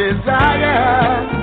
Desire.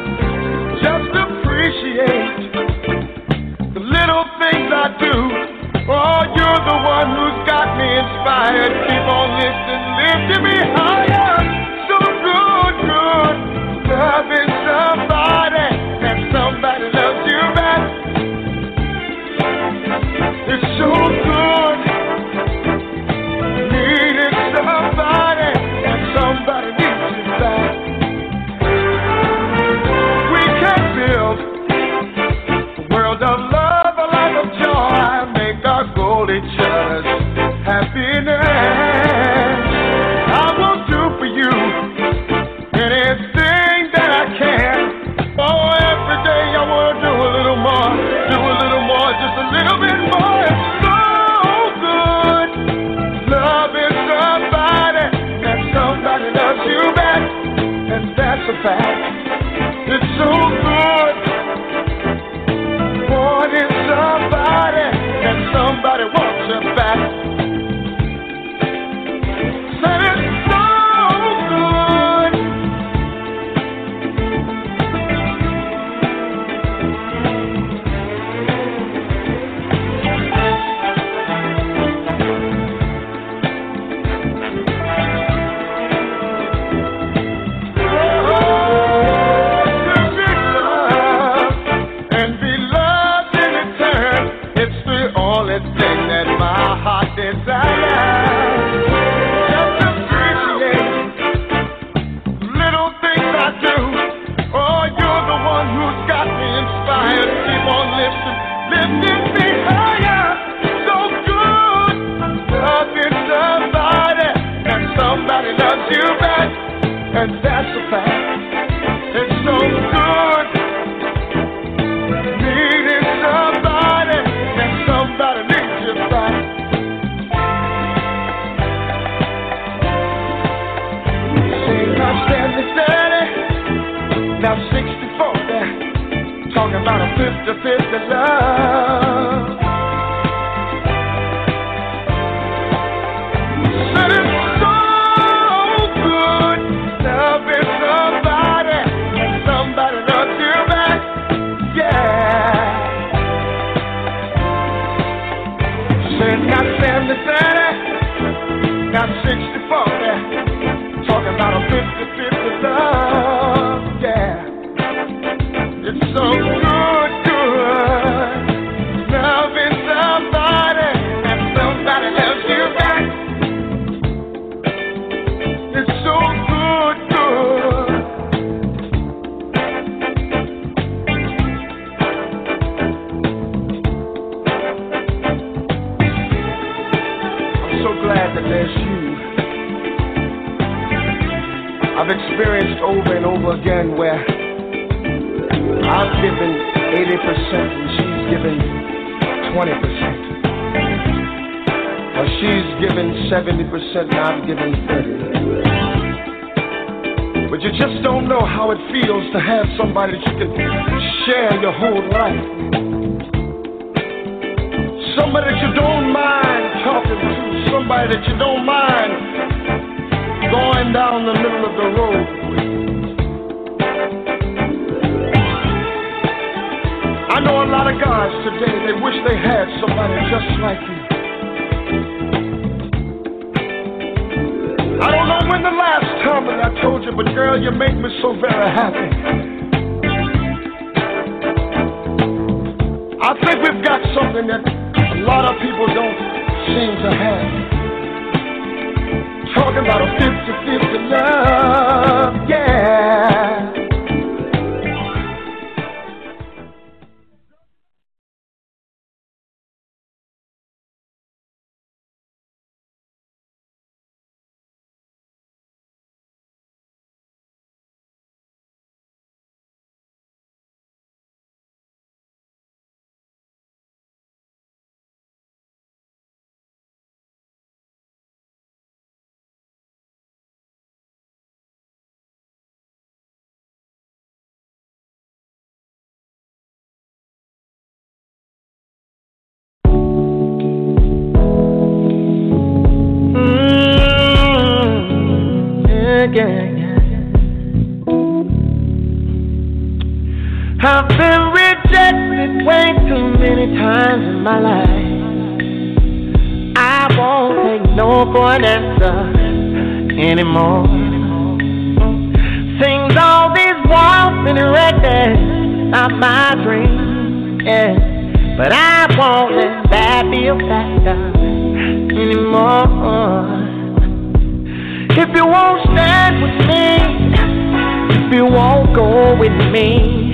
if you won't go with me.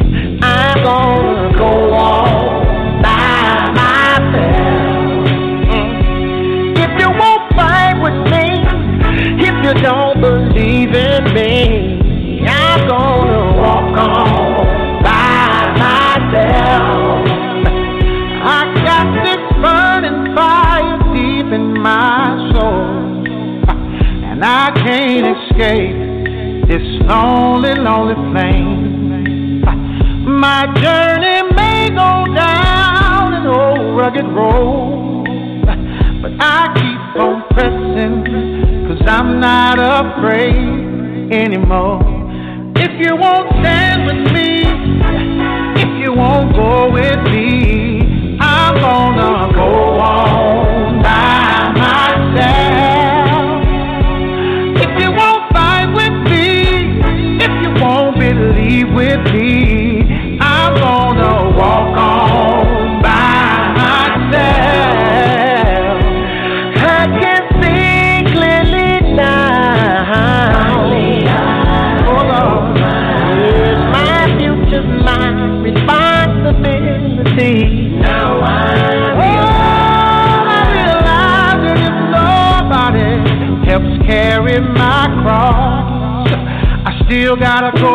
lonely, lonely plains. My journey may go down an old rugged road, but I keep on pressing, cause I'm not afraid anymore. If you won't stand with me, if you won't go with me, I'm gonna still gotta go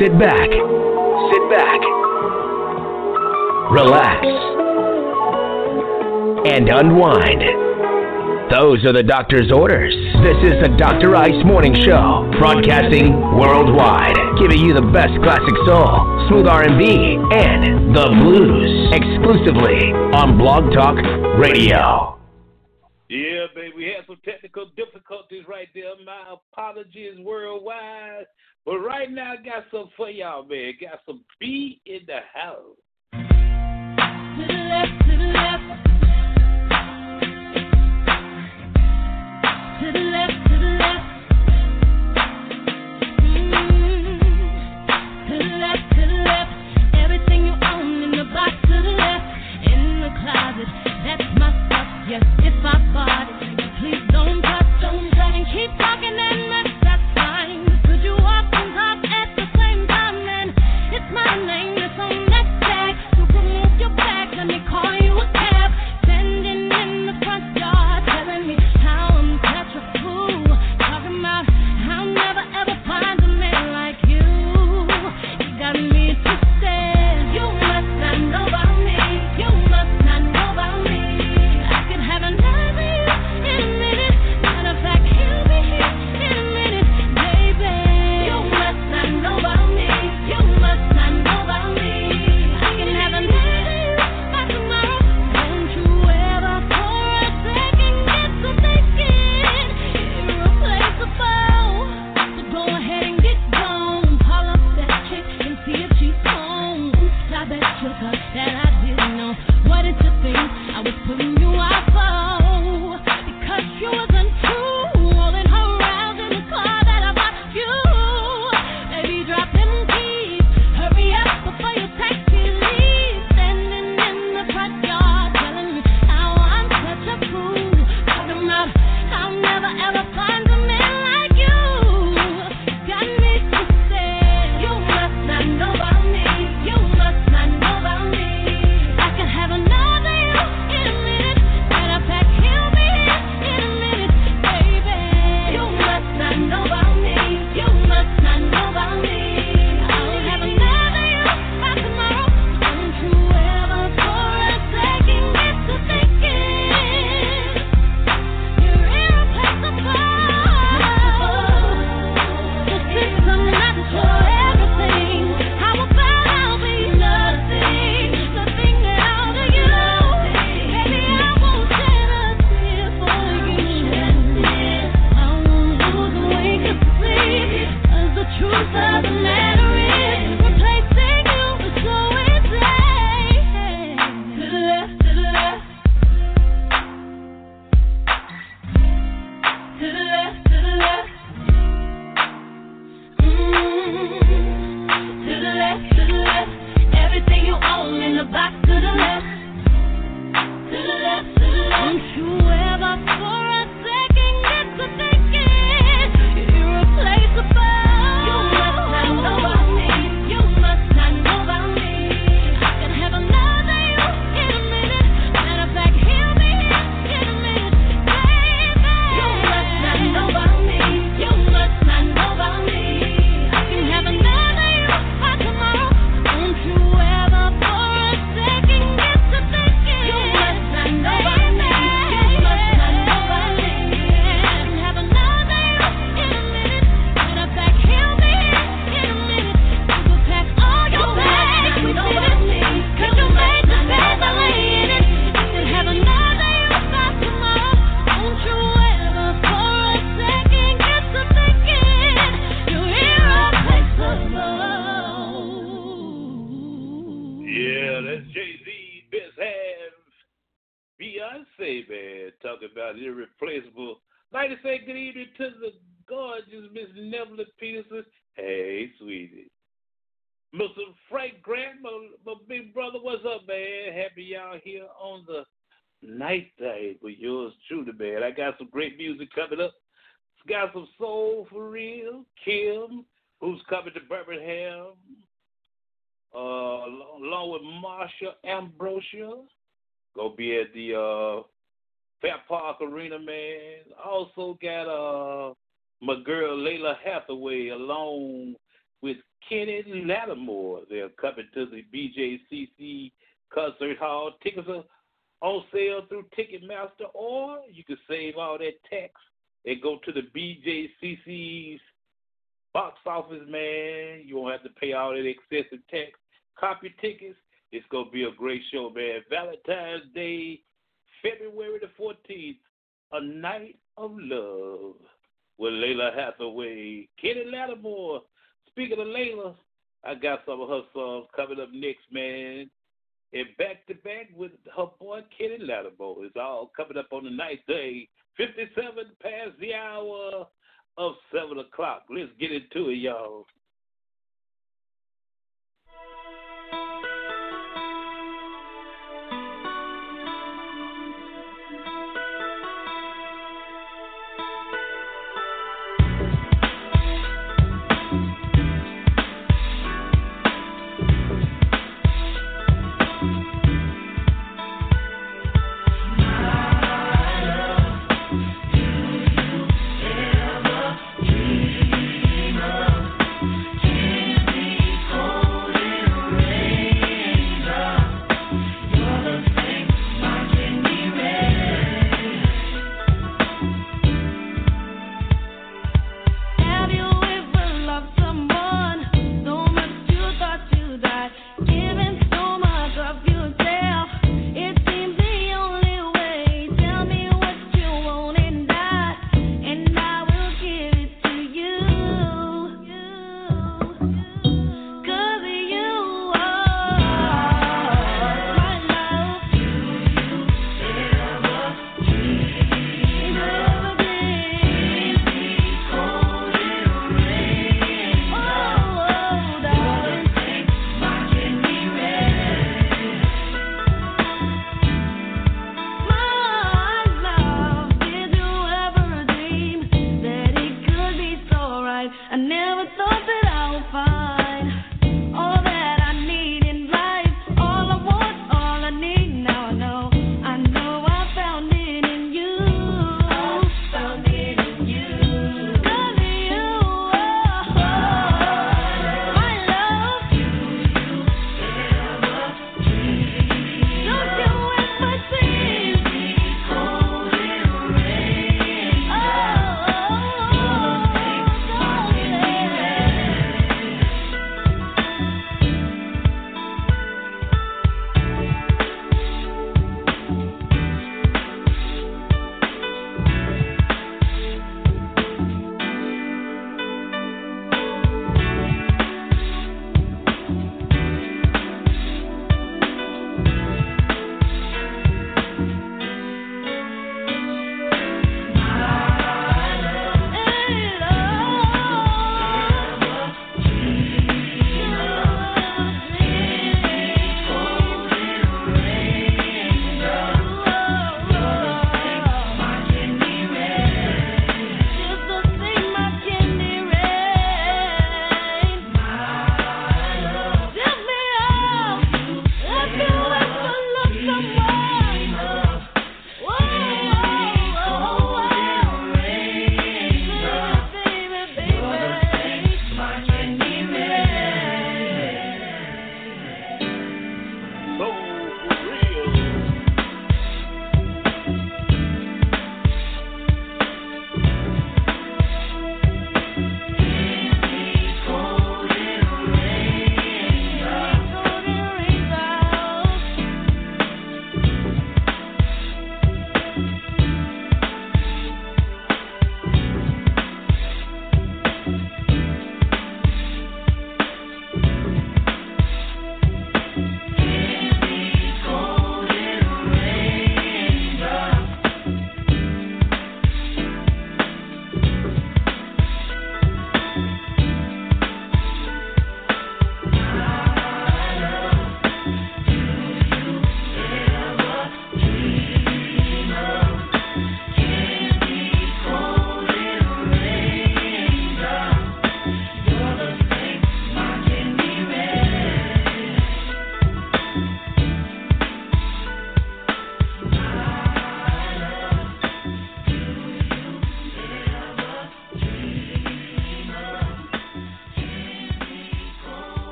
Sit back. Sit back. Relax. And unwind. Those are the doctor's orders. This is the Dr. Ice Morning Show, broadcasting worldwide, giving you the best classic soul, smooth R&B, and the blues, exclusively on Blog Talk Radio. Yeah, baby, we had some technical difficulties right there. My apologies worldwide. But right now, I got some for y'all, man. Got some B in the house. To the left, to the left.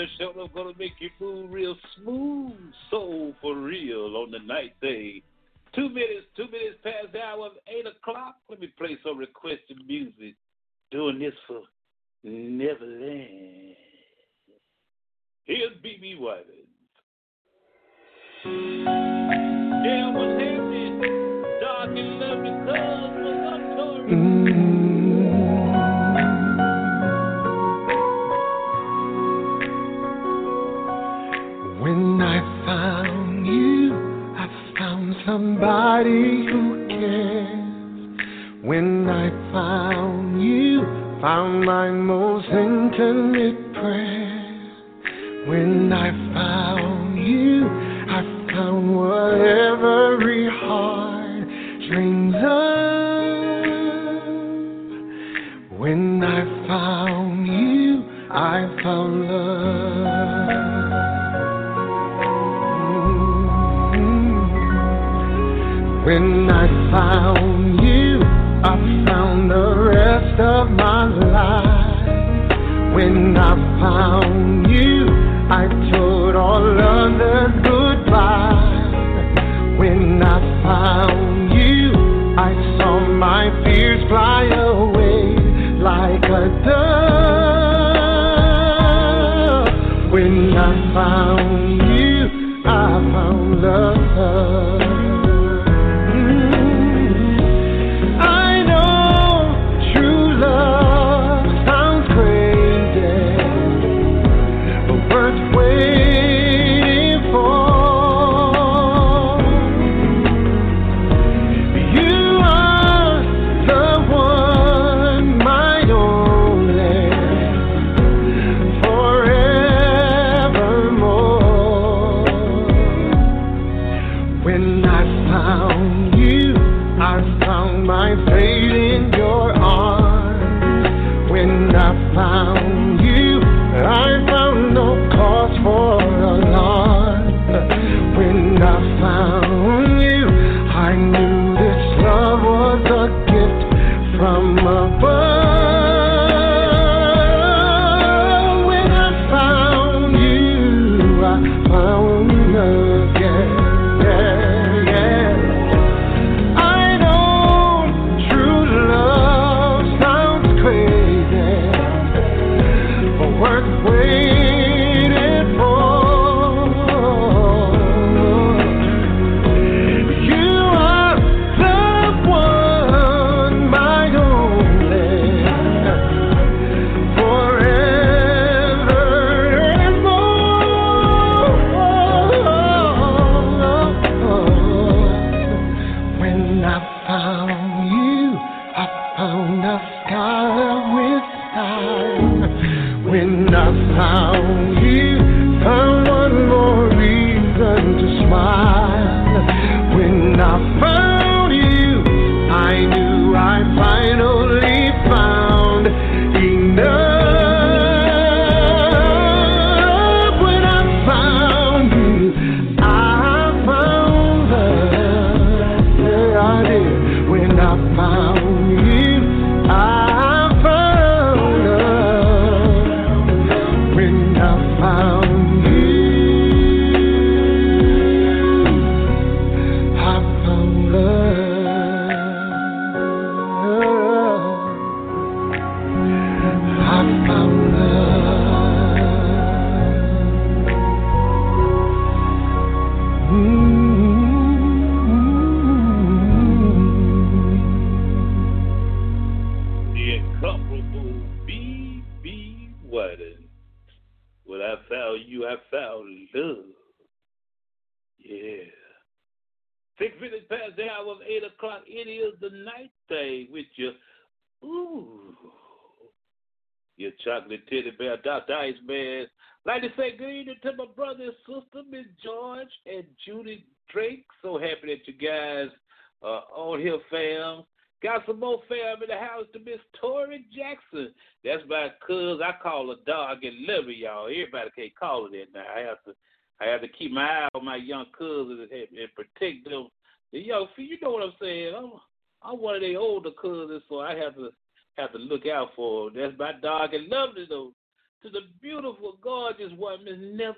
Brother Show gonna make your food real smooth, soul for real on the night.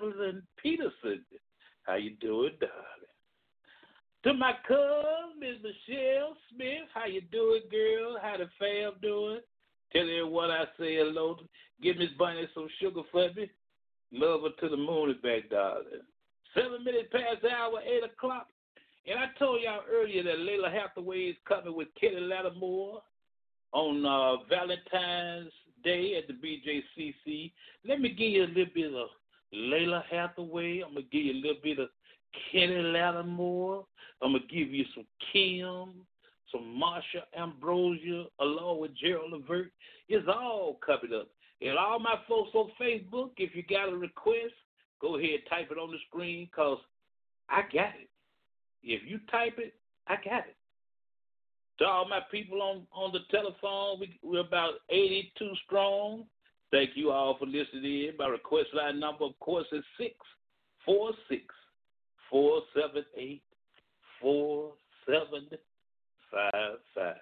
Miss Nevelyn Peterson. How you doing, darling? To my cousin, Miss Michelle Smith. How you doing, girl? How the fam doing? Tell everyone I say hello. Give Miss Bunny some sugar for me. Love her to the moon and back, darling. Seven minutes past the hour, eight o'clock. And I told y'all earlier that Lalah Hathaway is coming with Kenny Lattimore on uh, Valentine's Day at the BJCC. Let me give you a little bit of Lalah Hathaway. I'm gonna give you a little bit of Kenny Lattimore. I'm gonna give you some Kim, some Marsha Ambrosius, along with Gerald Levert. It's all coming up. And all my folks on Facebook, if you got a request, go ahead type it on the screen, cause I got it. If you type it, I got it. To all my people on, on the telephone, we, we're about 82 strong. Thank you all for listening in. My request line number, of course, is 646 478 4755.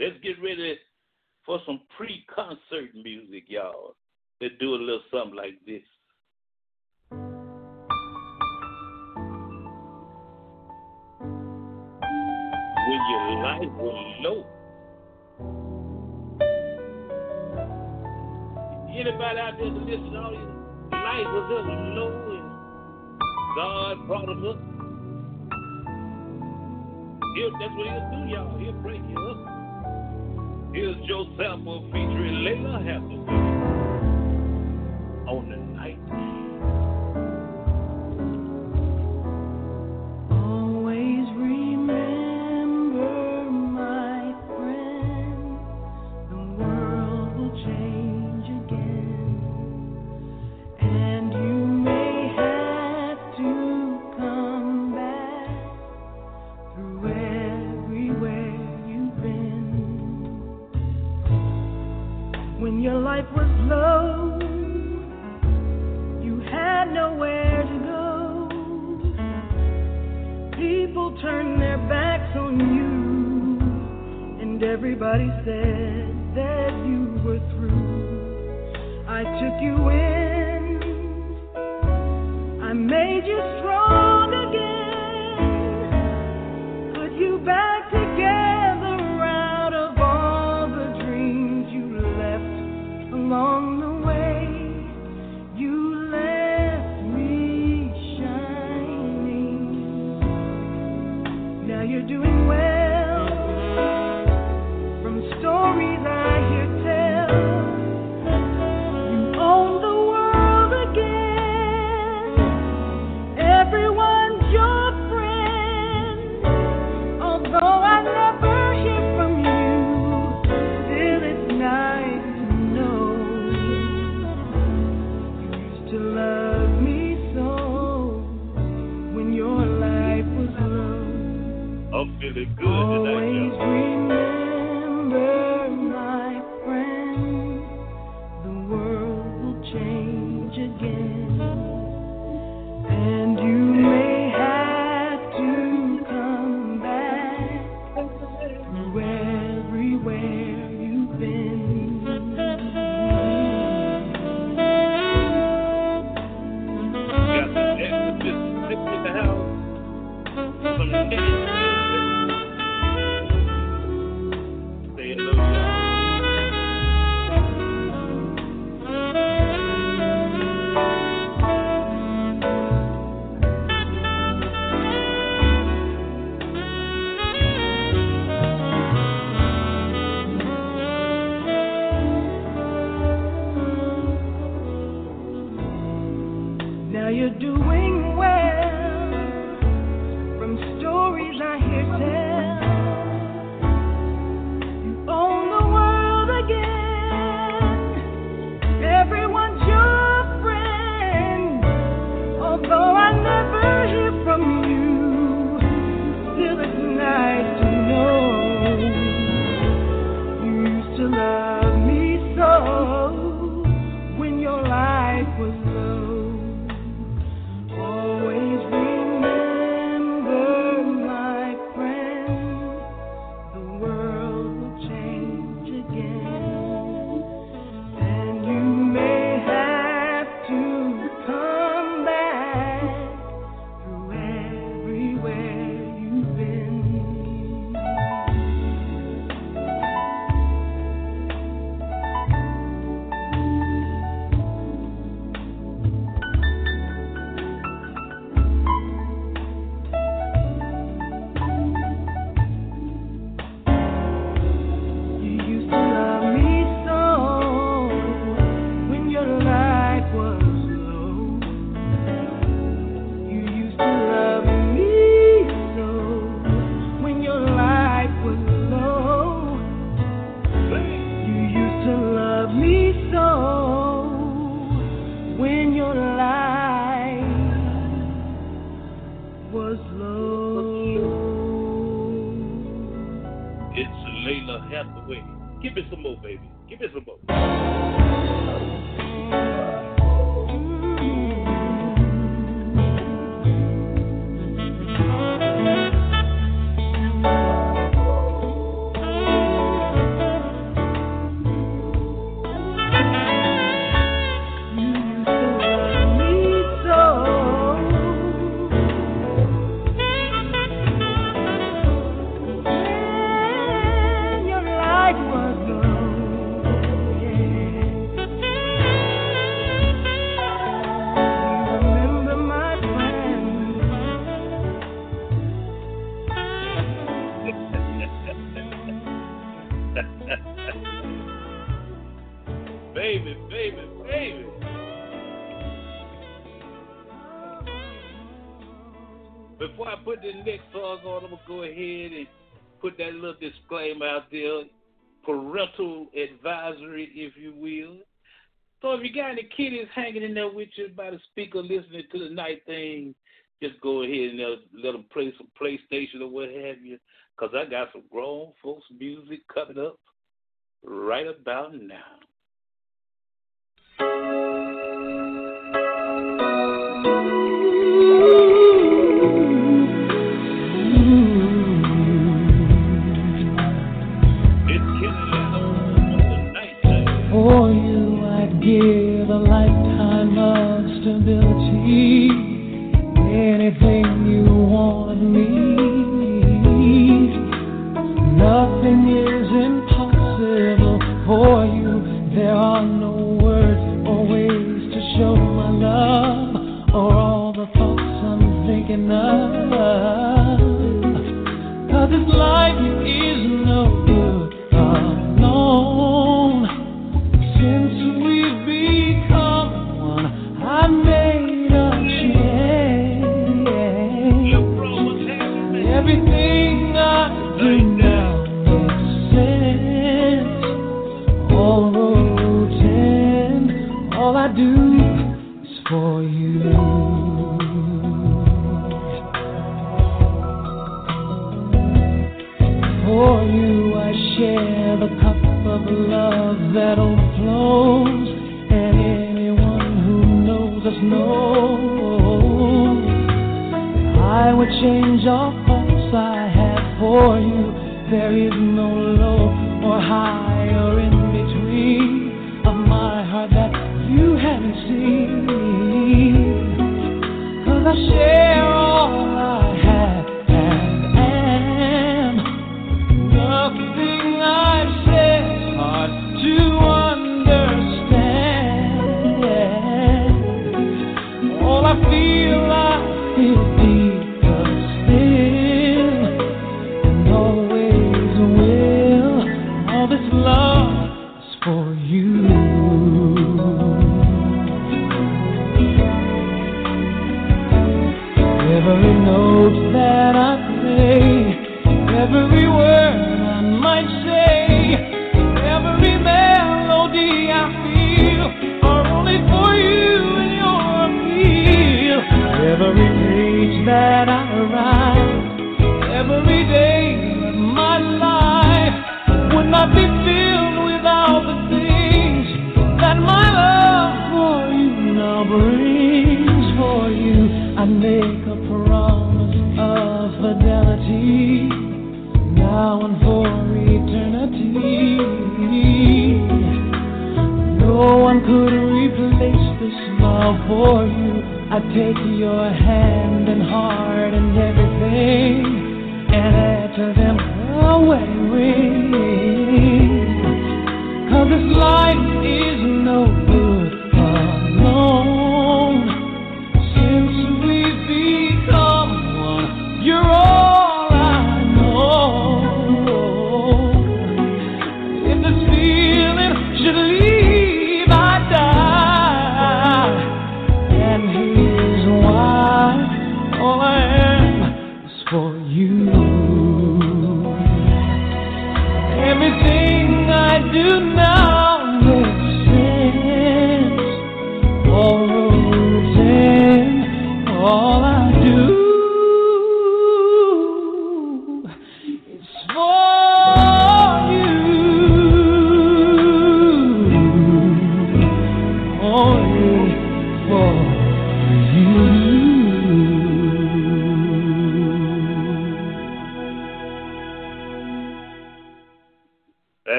Let's get ready for some pre concert music, y'all. Let's do a little something like this. when your life was low. Anybody out there to listen, all your life was just low and God brought them up. He'll, that's what he'll do, y'all. He'll break you up. Here's Joe Sample featuring Lalah Hathaway on the everybody said that you were through. I took you in, disclaimer out there, parental advisory, if you will. So if you got any kiddies hanging in there with you by the speaker listening to the night thing, just go ahead and uh, let them play some PlayStation or what have you, because I got some grown folks music coming up right about now. Ooh. give a lifetime of stability. Anything you want of me. Nothing is impossible for you. There are no words or ways to show my love or all the thoughts I'm thinking of. Cause this life is no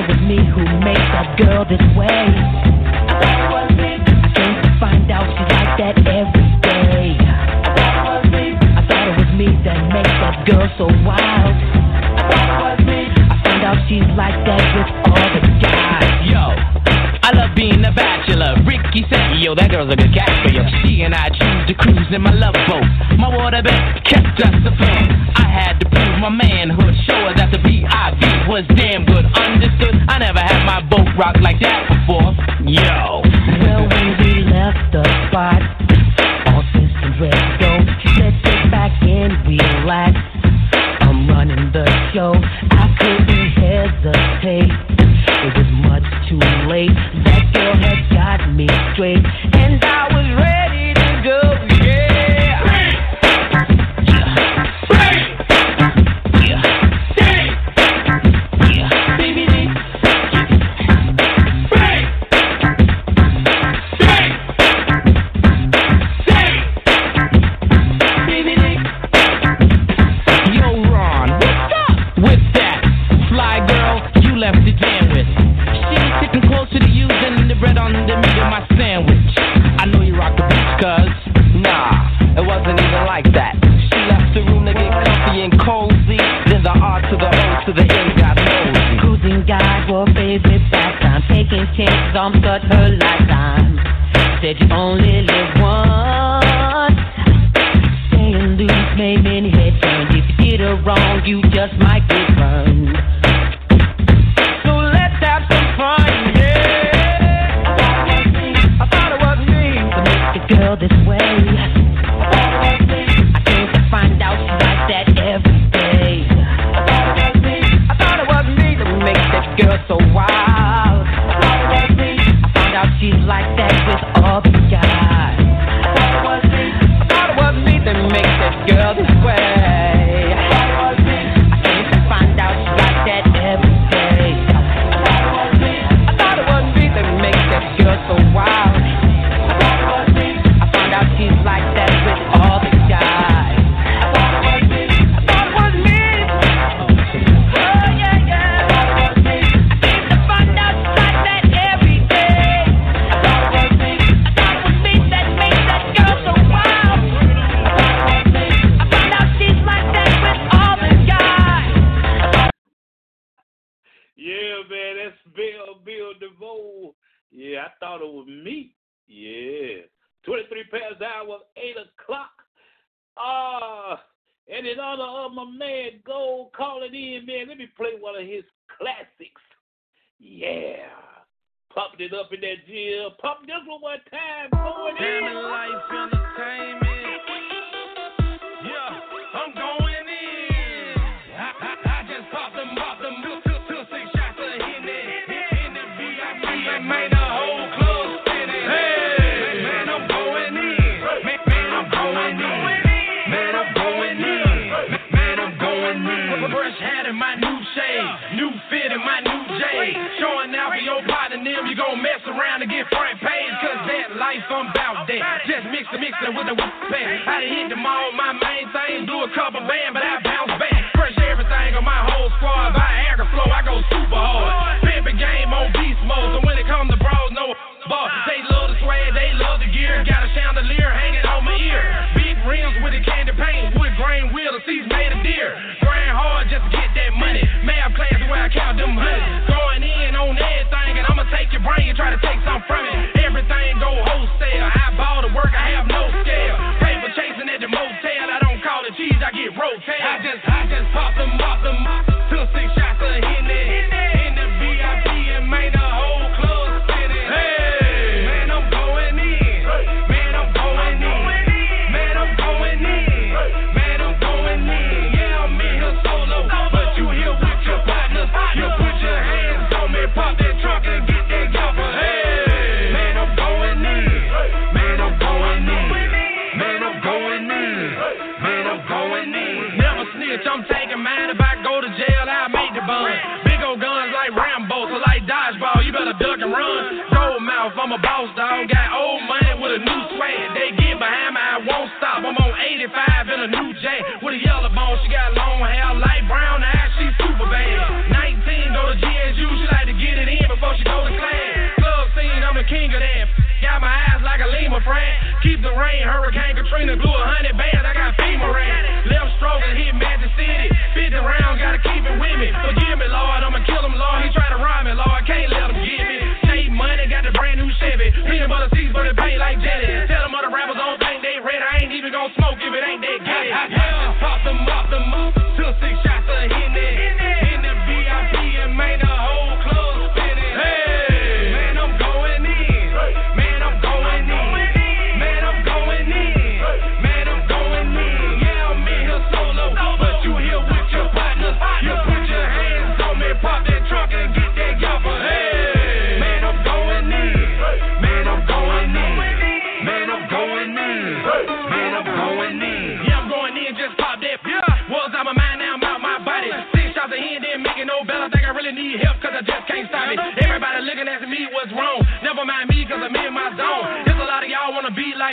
it was me who made that girl this way. I came to find out she like that every day. I thought it was me that made that girl so wild. I found out she's like that with all the guys. Yo, I love being a bachelor. Ricky said, Yo, that girl's a good catch for you. She and I choose to cruise in my love boat. My water bed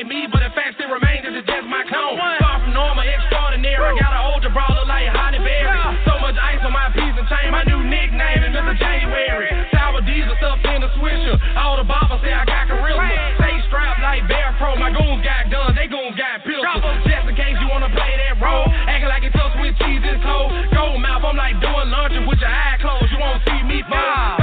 me, but the fact, that remainders is it's just my clone. Far from normal, extraordinary. I got an older bra like Honey Berry. So much ice on my piece and chain. My new nickname is Mr. January. Sour diesel stuff in the swisher. All the boppers say I got charisma. Stay strapped like Bear Pro. My goons got guns, they goons got pistols. Just in case you wanna play that role, oh. acting like it's toast with cheese and cold. Gold mouth, I'm like doing laundry with your eye closed. You won't see me fall.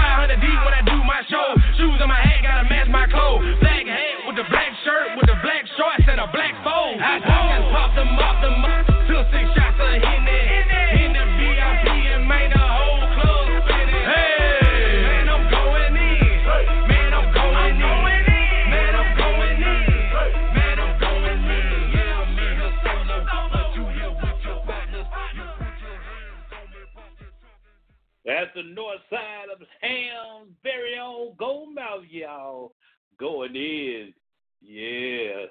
going in. Yeah,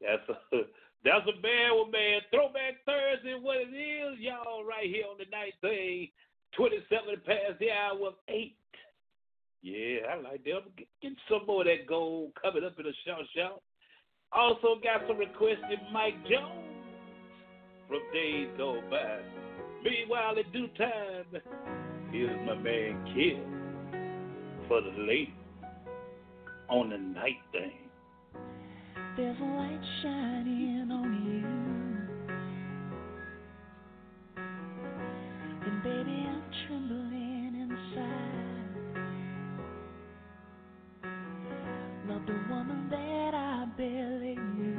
that's a that's a man with man throwback Thursday. What it is, y'all, right here on the night thing, twenty-seven past the hour of eight. Yeah, I like them. Get, get some more of that gold coming up in the shout shout. Also got some requests in Mike Jones from days gone by. Meanwhile, in due time, here's my man Kid for the late on the night thing. There's a light shining on you. And baby, I'm trembling inside. Love the woman that I barely knew.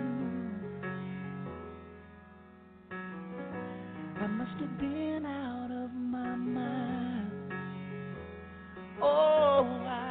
I must have been out of my mind. Oh, I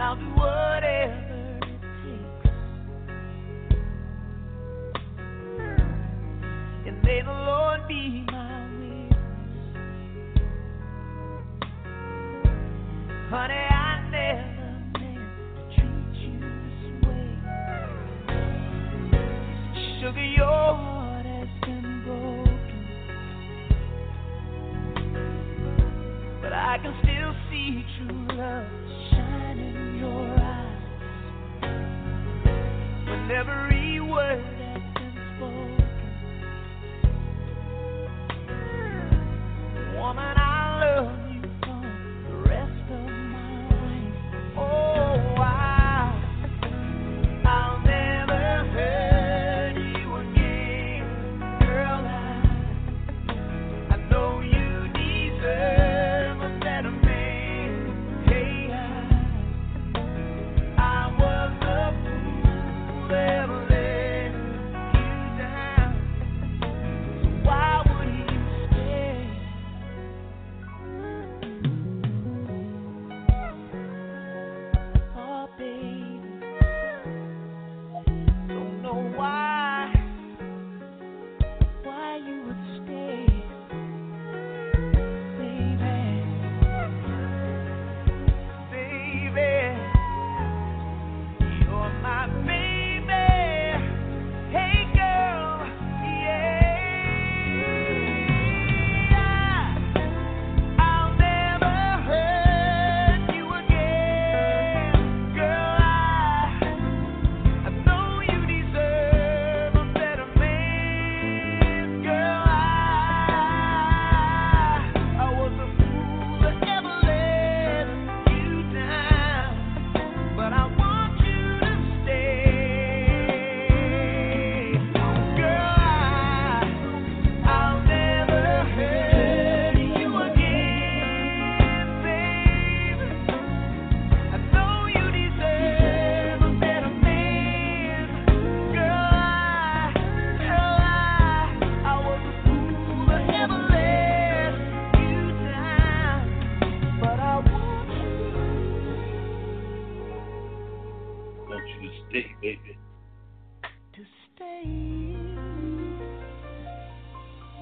I'll do whatever it takes. And may the Lord be my witness. Honey, I never. Sugar, your heart has been broken. But I can still see true love every word been spoken. Woman,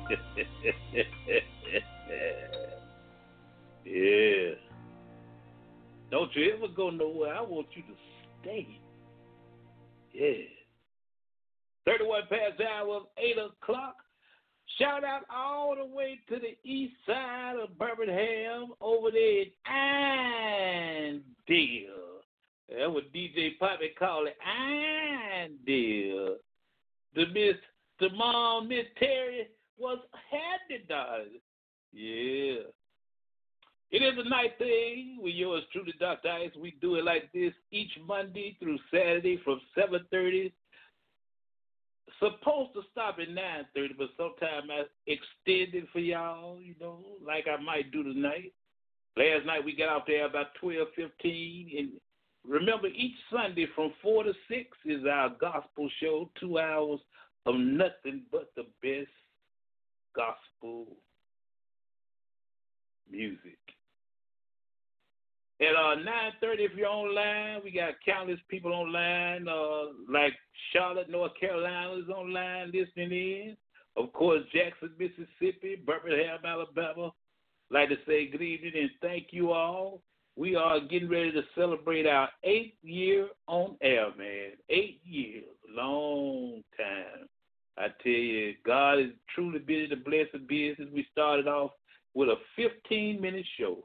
yeah. Don't you ever go nowhere. I want you to stay. Yeah. 31 past the hour of 8 o'clock. Shout out all the way to the east side of Birmingham over there in Andale. That's what DJ Poppy call it, Andale. The Miss, the mom, Miss Terry, was darling. Yeah. It is a nice thing with yours truly, Dr. Ice. We do it like this each Monday through Saturday from 7.30. Supposed to stop at 9.30, but sometimes I extend it for y'all, you know, like I might do tonight. Last night we got out there about 12.15. And remember, each Sunday from 4 to 6 is our gospel show, two hours of nothing but the best gospel music. At uh, 9.30, if you're online, we got countless people online, uh, like Charlotte, North Carolina is online listening in. Of course, Jackson, Mississippi, Birmingham, Alabama. Like to say good evening and thank you all. We are getting ready to celebrate our eighth year on air, man. Eight years, long time. I tell you, God is truly busy to bless the business. We started off with a 15 minute show,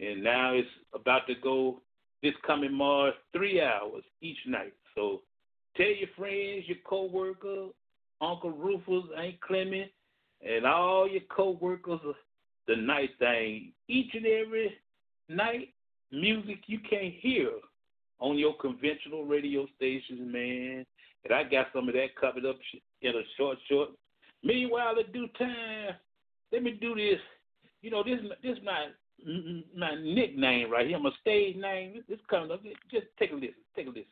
and now it's about to go this coming March, three hours each night. So tell your friends, your co-workers, Uncle Rufus, Aunt Clement, and all your co workers the night thing. Each and every night, music you can't hear on your conventional radio stations, man. And I got some of that covered up in a short, short. Meanwhile, at due time, let me do this. You know, this this my my nickname right here, my stage name. This comes up. Just take a listen. Take a listen.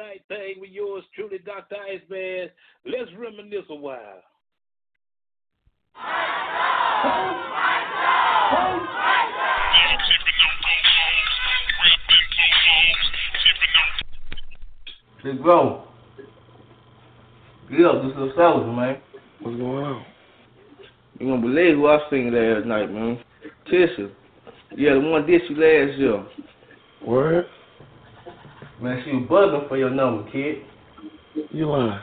night thing with yours truly, Dr. Iceman. Let's reminisce a while. Big bro. Yo, this is Sullivan, man. What's going on? You gonna believe who I seen last night, man. Tisha. Yeah, the one did you last year. What? Man, she was bugging for your number, kid. You lying.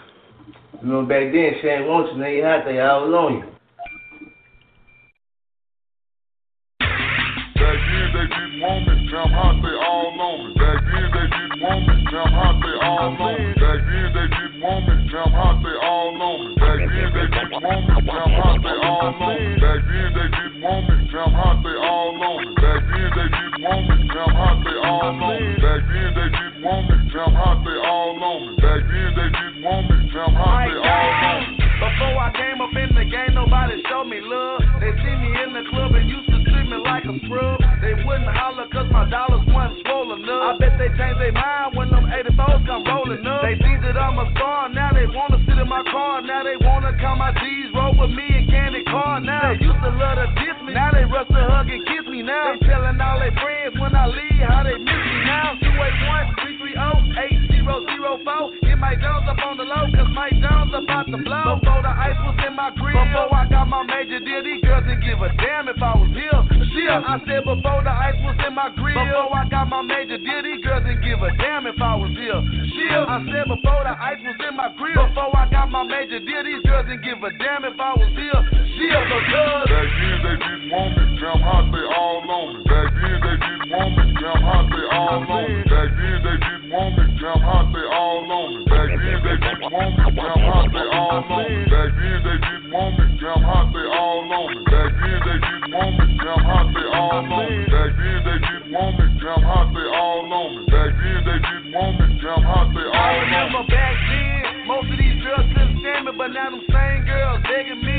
You know, back then she ain't want you, now you out there all on you. Back then they didn't want me, now I'm hot, they all on me. Back then they didn't want me, now I'm hot, they all on me. Back then they didn't want me, now I'm hot, they all on me. Back then they didn't want me, now I'm hot, they all on me. Back then they didn't want me, now I'm hot, they all on me. Back then they didn't want me, now I'm hot, they all on me. Back then they didn't want me, hot, they all on me. Back then they didn't want me, I'm hot, they all on me. Before I came up in the game, nobody showed me love. They see me in the club and used to treat me like a scrub. They wouldn't holler cause my dollars wasn't swollen up. I bet they changed their mind when them 84s come rolling up. They think that I'm a star, now they wanna in my car. Now they wanna count my G's, roll with me and candy car. Now they used to love to diss me, now they rush to hug and kiss me now. They telling all their friends when I leave how they miss me now. 281 330 8004. Get Mike Jones up on the low, cause Mike Jones about to blow. Before the ice was in my grill, before I got my major deal, these girls didn't give a damn if I was here. Shit, I said before the ice was in my grill, before I got my major deal, these girls didn't give a damn if I was here. Shit, I said before the ice was in my grill, before I got my major deal, these girls didn't give a damn if I was here. Shit, because Back then they didn't want me, I'm hot, they all on me. Back then they didn't want me, I'm hot, they all on me. Back then want me, I'm hot, they all on me. Back then they didn't want me, I'm hot, they all on me. Back then they didn't want me, I'm hot, they all on me. Back then they didn't want me, I'm hot, they all on me. Back then they didn't want me, I'm hot, they all on me. Back then they didn't want me, I'm hot, they all on me. I remember back then, most of these girls couldn't stand me, but now them same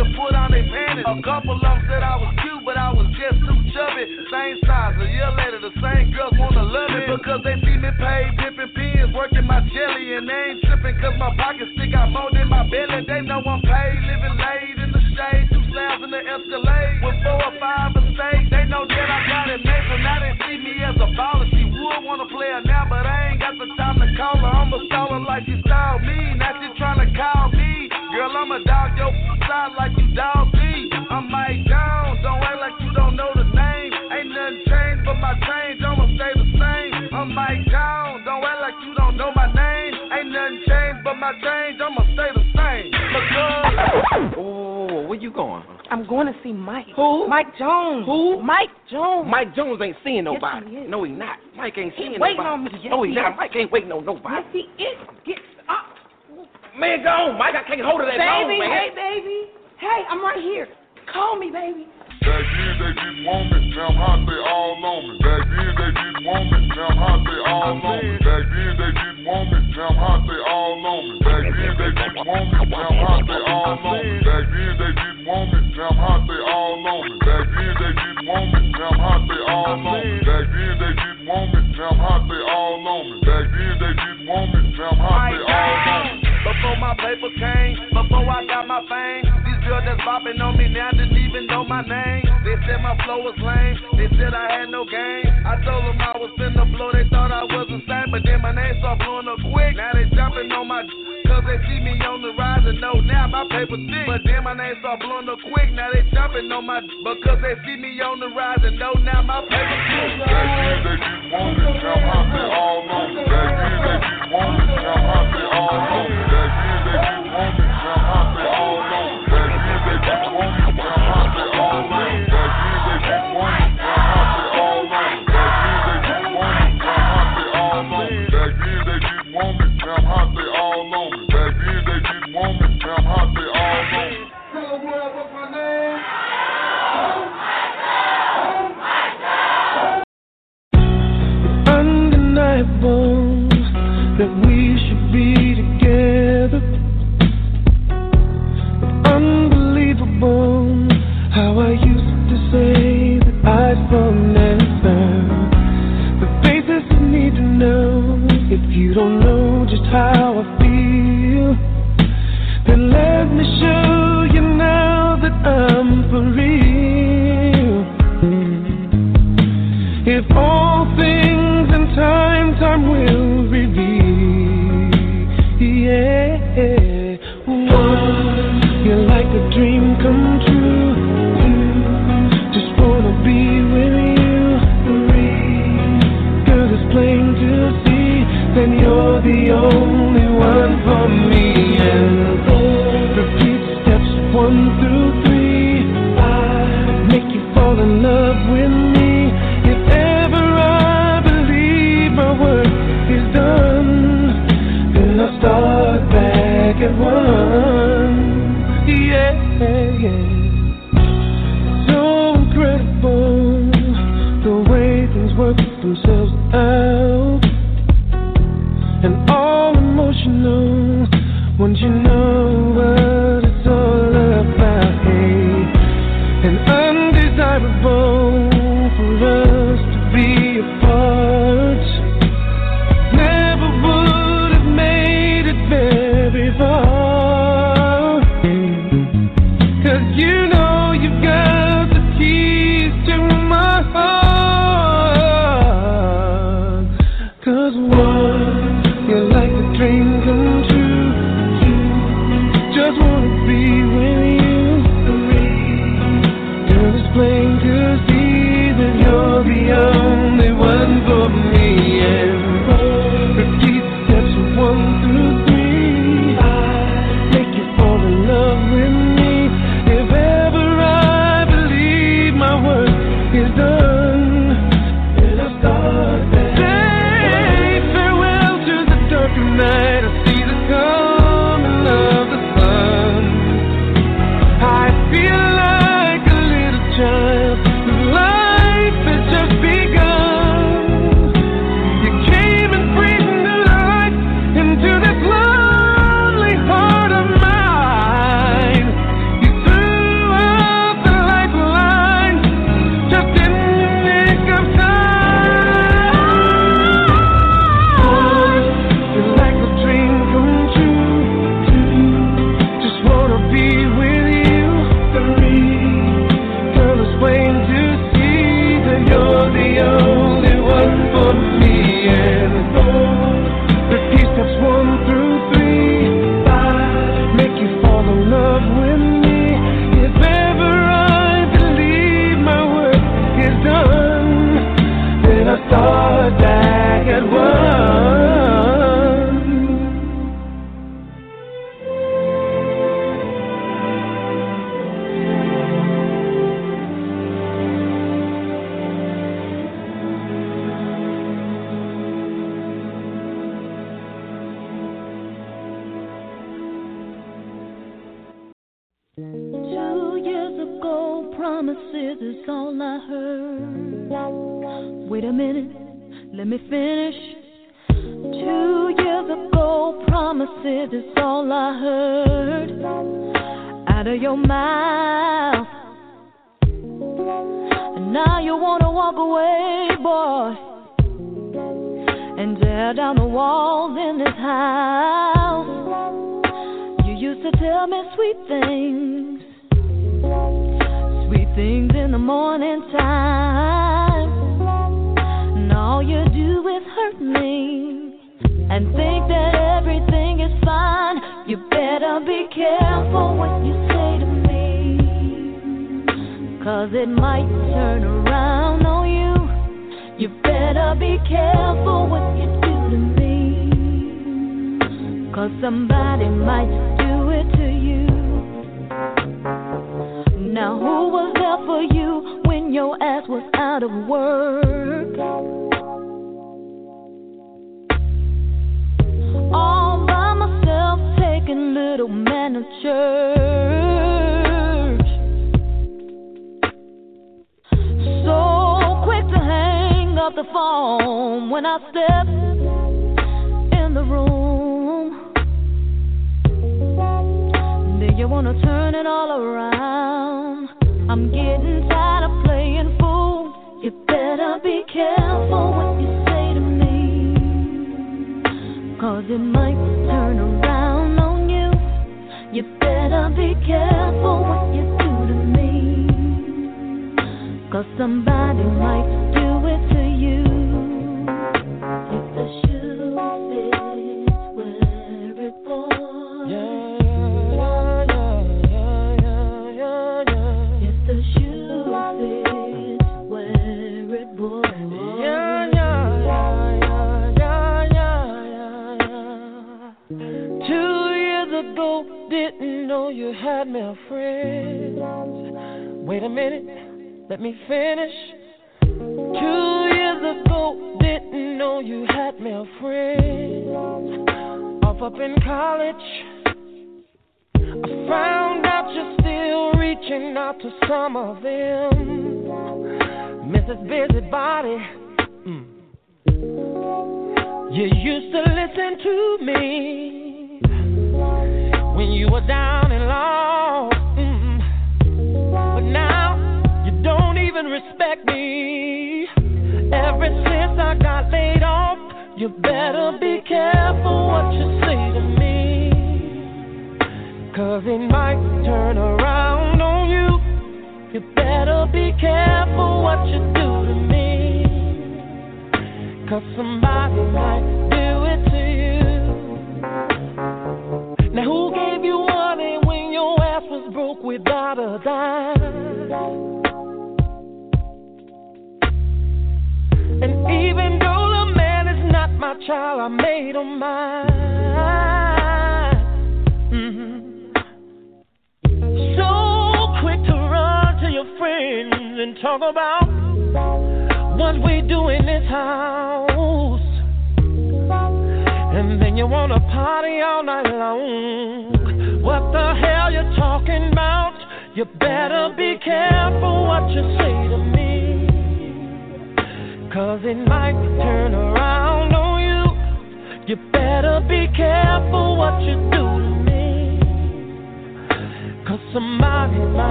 to put on their panties. A couple of them said I was cute, but I was just too chubby. Same size, a year later, the same girls wanna love me because they see me pay dipping pins, working my jelly, and they ain't tripping cause my pockets stick out more than my belly. They know I'm paid, living late in the shade, two slabs in the Escalade. With four or five mistakes, they know that I got it made, so now they see me as a baller. She would wanna play her now, but I ain't got the time to call her. I'ma stall her like she styled me. Now she tryna call me. Girl, I'ma dog your side like you dog me. I'm Mike Jones, don't act like you don't know the name. Ain't nothing changed but my change, I'ma stay the same. I'm Mike Jones, don't act like you don't know my name. Ain't nothing changed but my change, I'ma stay the same. Because Oh, where you going? I'm going to see Mike. Who? Mike Jones. Who? Mike Jones. Mike Jones ain't seeing Yes, nobody. he is. no, he not. Mike ain't He seeing waiting nobody. on me. Yes, no, he, he not. is. Mike ain't waiting on nobody. Yes, he is. Get up. Man, go on, Mike. I can't hold it that long, Baby, man. hey, baby. Hey, I'm right here. Call me, baby. Back then they didn't want me, now I'm hot, they all on me. Back then they didn't want me, now I'm hot, they all on me. Back then they didn't want me, now I'm hot, they all on me. Back then they didn't want me, now I'm hot, they all on me. Back then they didn't want me, now I'm hot, they all on me. Back then they didn't want me, now I'm hot, they all on me. Back then they didn't want me, now I'm hot, they all on me. Back then they didn't want me, now I'm hot, they all on me. Before my paper came, before I got my fame, these girls that's bopping on me now didn't even know my name. They said my flow was lame, they said I had no game. I told them I was finna blow, they thought I was the but then my name started blowing up quick. Now they jumping on my, cause they see me on the rise and know now my paper thick. But then my name started blowing up quick, now they jumping on my, because they see me on the rise and know now my paper thick. Back then they didn't want me, now I'm they all on me. Back then they didn't want me, now I'm they all me. Back then they didn't want me,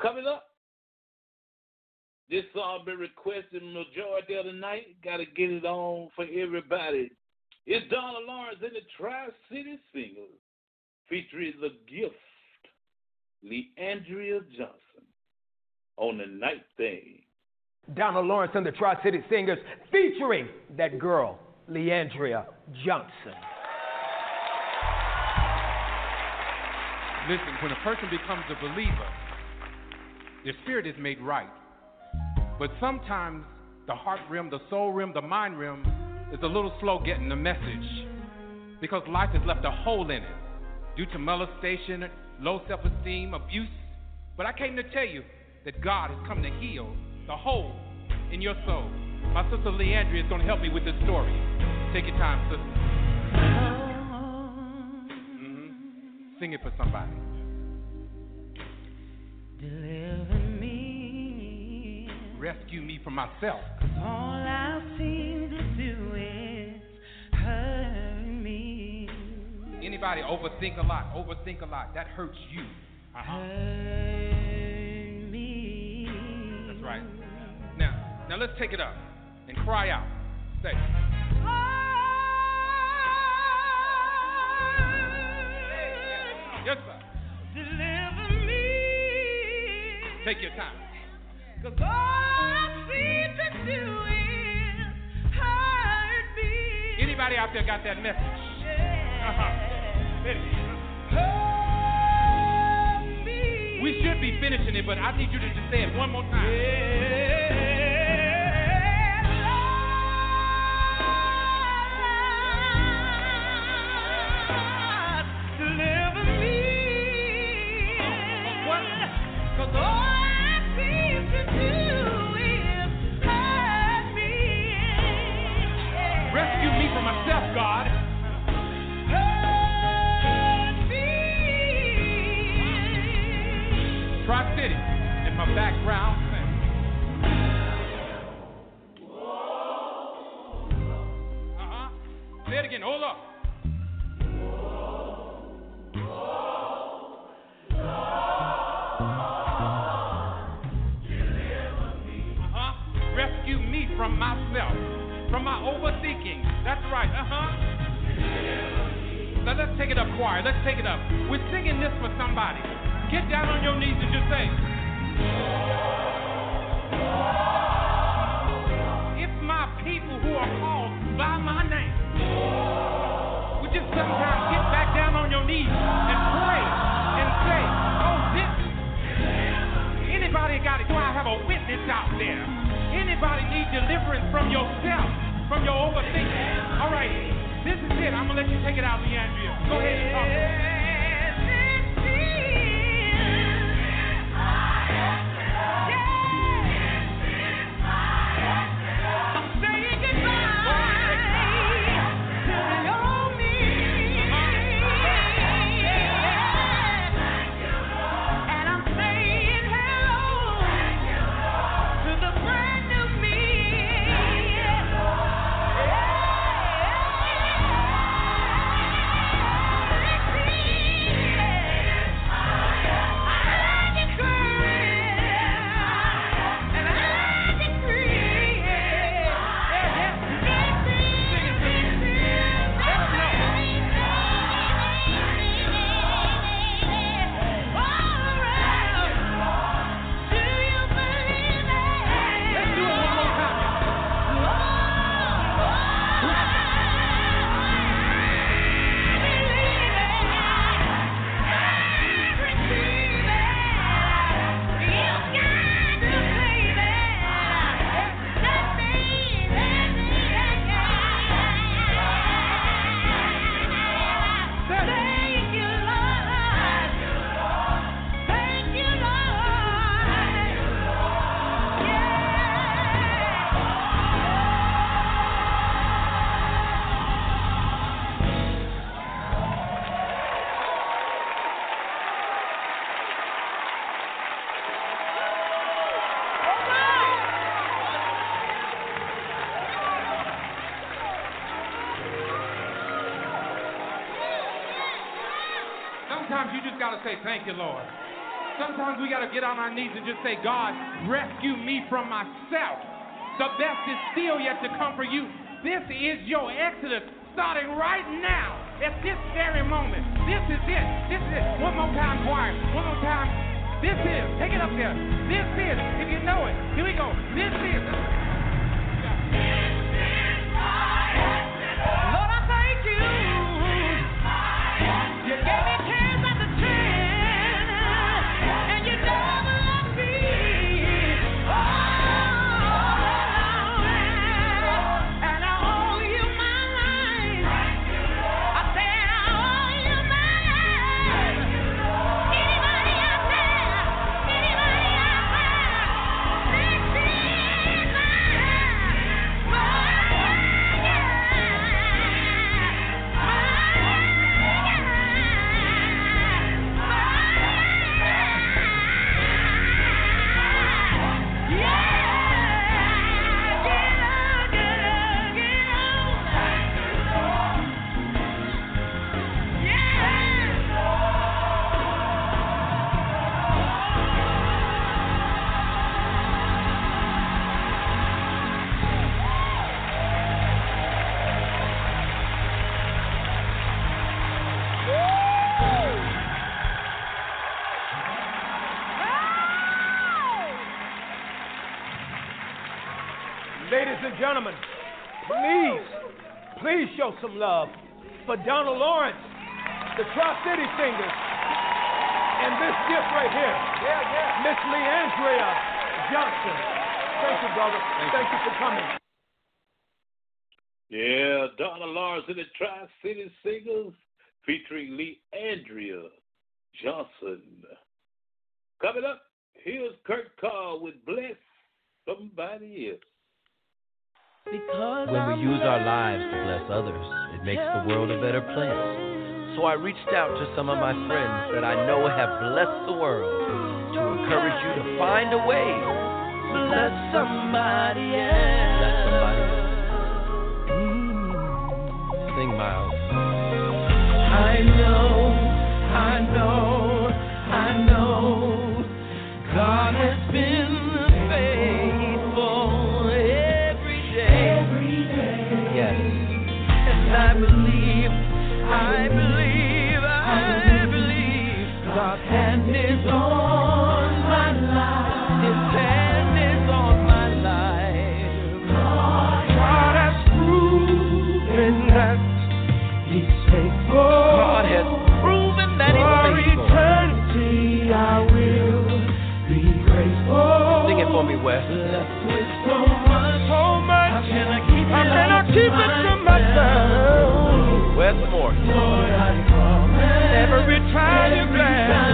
Coming up, this song been requested majority of the night. Got to get it on for everybody. It's Donald Lawrence and the Tri City Singers, featuring the gift, Le'Andria Johnson, on the night thing. Donald Lawrence and the Tri City Singers, featuring that girl, Le'Andria Johnson. Listen, when a person becomes a believer the spirit is made right. But sometimes the heart rim, the soul rim, the mind rim is a little slow getting the message because life has left a hole in it due to molestation, low self esteem, abuse. But I came to tell you that God has come to heal the hole in your soul. My sister Le'Andria is going to help me with this story. Take your time, sister. Mm-hmm. Sing it for somebody. Deliver me. Rescue me from myself. Cause All I seem to do is hurt me. Anybody overthink a lot, overthink a lot. That hurts you. Uh-huh. Hurt me. That's right. Now, now let's take it up and cry out. Say, yes, sir. Take your time. Cause all I seem to do is hurt me. Anybody out there got that message? Uh-huh. We should be finishing it, but I need you to just say it one more time. Deliver Up. Uh-huh. Rescue me from myself, from my overthinking. That's right. Uh huh. Now let's take it up, choir. Let's take it up. We're singing this for somebody. Get down on your knees and just say, If my people who are called by my name sometimes get back down on your knees and pray and say, Oh, this. Anybody got it? Do I have a witness out there? Anybody need deliverance from yourself, from your overthinking? All right, this is it. I'm gonna let you take it out, Le'Andria. Go ahead and talk. Say, Thank you, Lord. Sometimes we gotta get on our knees and just say, God, rescue me from myself. The best is still yet to come for you. This is your exodus starting right now at this very moment. This is it. This is it. One more time, choir. One more time. This is. Take it up there. This is. If you know it. Here we go. This is. This is Lord, and gentlemen, please, please show some love for Donald Lawrence, the Tri City Singers, and this gift right here, Miss Le'Andria Johnson. Thank you, brother. Thank you for coming. Yeah, Donald Lawrence and the Tri City Singers featuring Lee Andrea Johnson. Coming up, here's Kurt Carr with Bless Somebody Else. When we use our lives to bless others, it makes the world a better place. So I reached out to some of my friends that I know have blessed the world to encourage you to find a way to bless somebody else. Bless somebody else. Sing, Miles. I know, I know, Sing it for me, Wes. Blessed with so much, so much. How can I keep it, can I keep it to myself? Wes Moore. Lord, I. Every time you bless,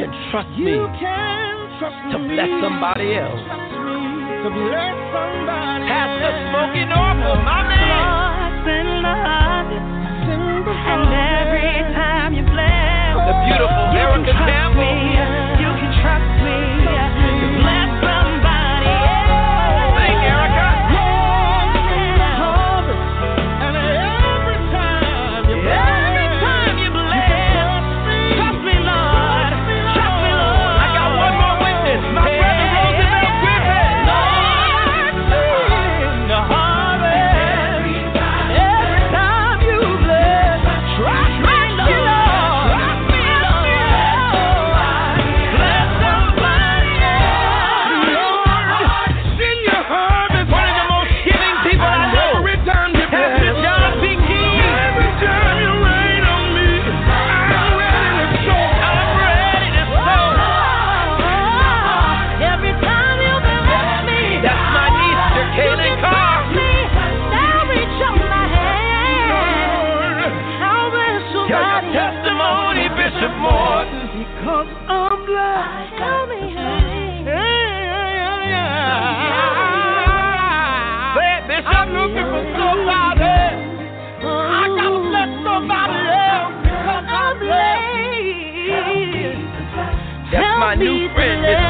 can trust me you can trust to me bless somebody else. To bless somebody Pastor. Smokey Norfolk, my man. Send the harvest, send the harvest. And every time you bless, The beautiful you Erica can trust me, you can trust me my new friend, Miss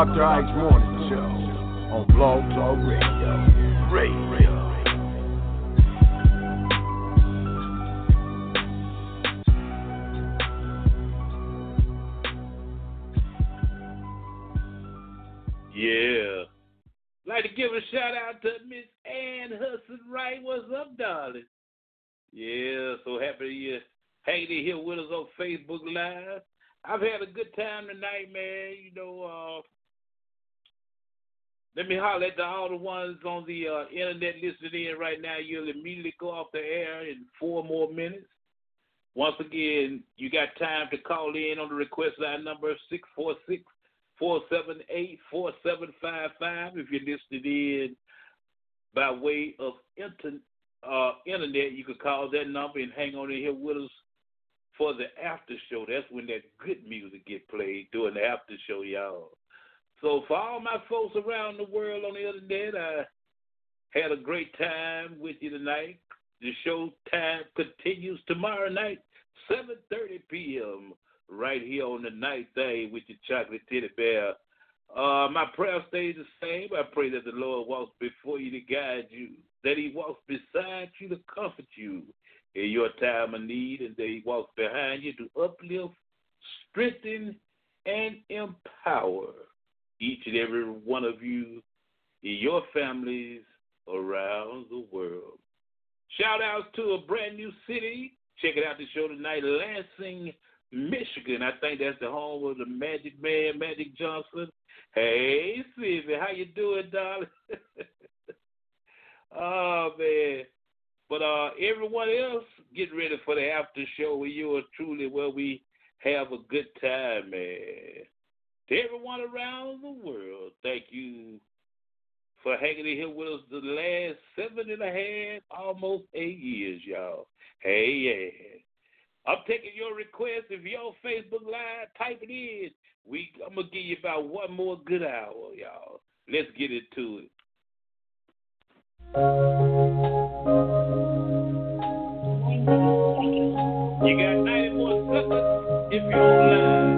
Dr. Ice Morning Show on Blog Talk Radio. Radio. Yeah. Like to give a shout out to Miss Ann Hudson Wright. What's up, darling? Yeah, so happy you hanging here with us on Facebook Live. I've had a good time tonight, man. You know, uh, let me holler at the, all the ones on the uh, internet listening in right now. You'll immediately go off the air in four more minutes. Once again, you got time to call in on the request line number 646 478 4755 if you're listening in by way of inter, uh, internet. You can call that number and hang on in here with us for the after show. That's when that good music get played during the after show, y'all. So for all my folks around the world on the other internet, I had a great time with you tonight. The show time continues tomorrow night, 7:30 p.m. right here on the night thing with your chocolate teddy bear. Uh, my prayer stays the same. I pray that the Lord walks before you to guide you, that He walks beside you to comfort you in your time of need, and that He walks behind you to uplift, strengthen, and empower each and every one of you in your families around the world. Shout outs to a brand new city. Check it out the show tonight, Lansing, Michigan. I think that's the home of the Magic Man, Magic Johnson. Hey, Sylvie, how you doing, darling? oh man. But uh, everyone else, get ready for the after show with you are truly where we have a good time, man. To everyone around the world, thank you for hanging in here with us the last seven and a half, almost eight years, y'all. Hey, yeah. I'm taking your request. If you're on Facebook Live, type it in. We, I'm going to give you about one more good hour, y'all. Let's get into it. You got 90 more seconds if you're online.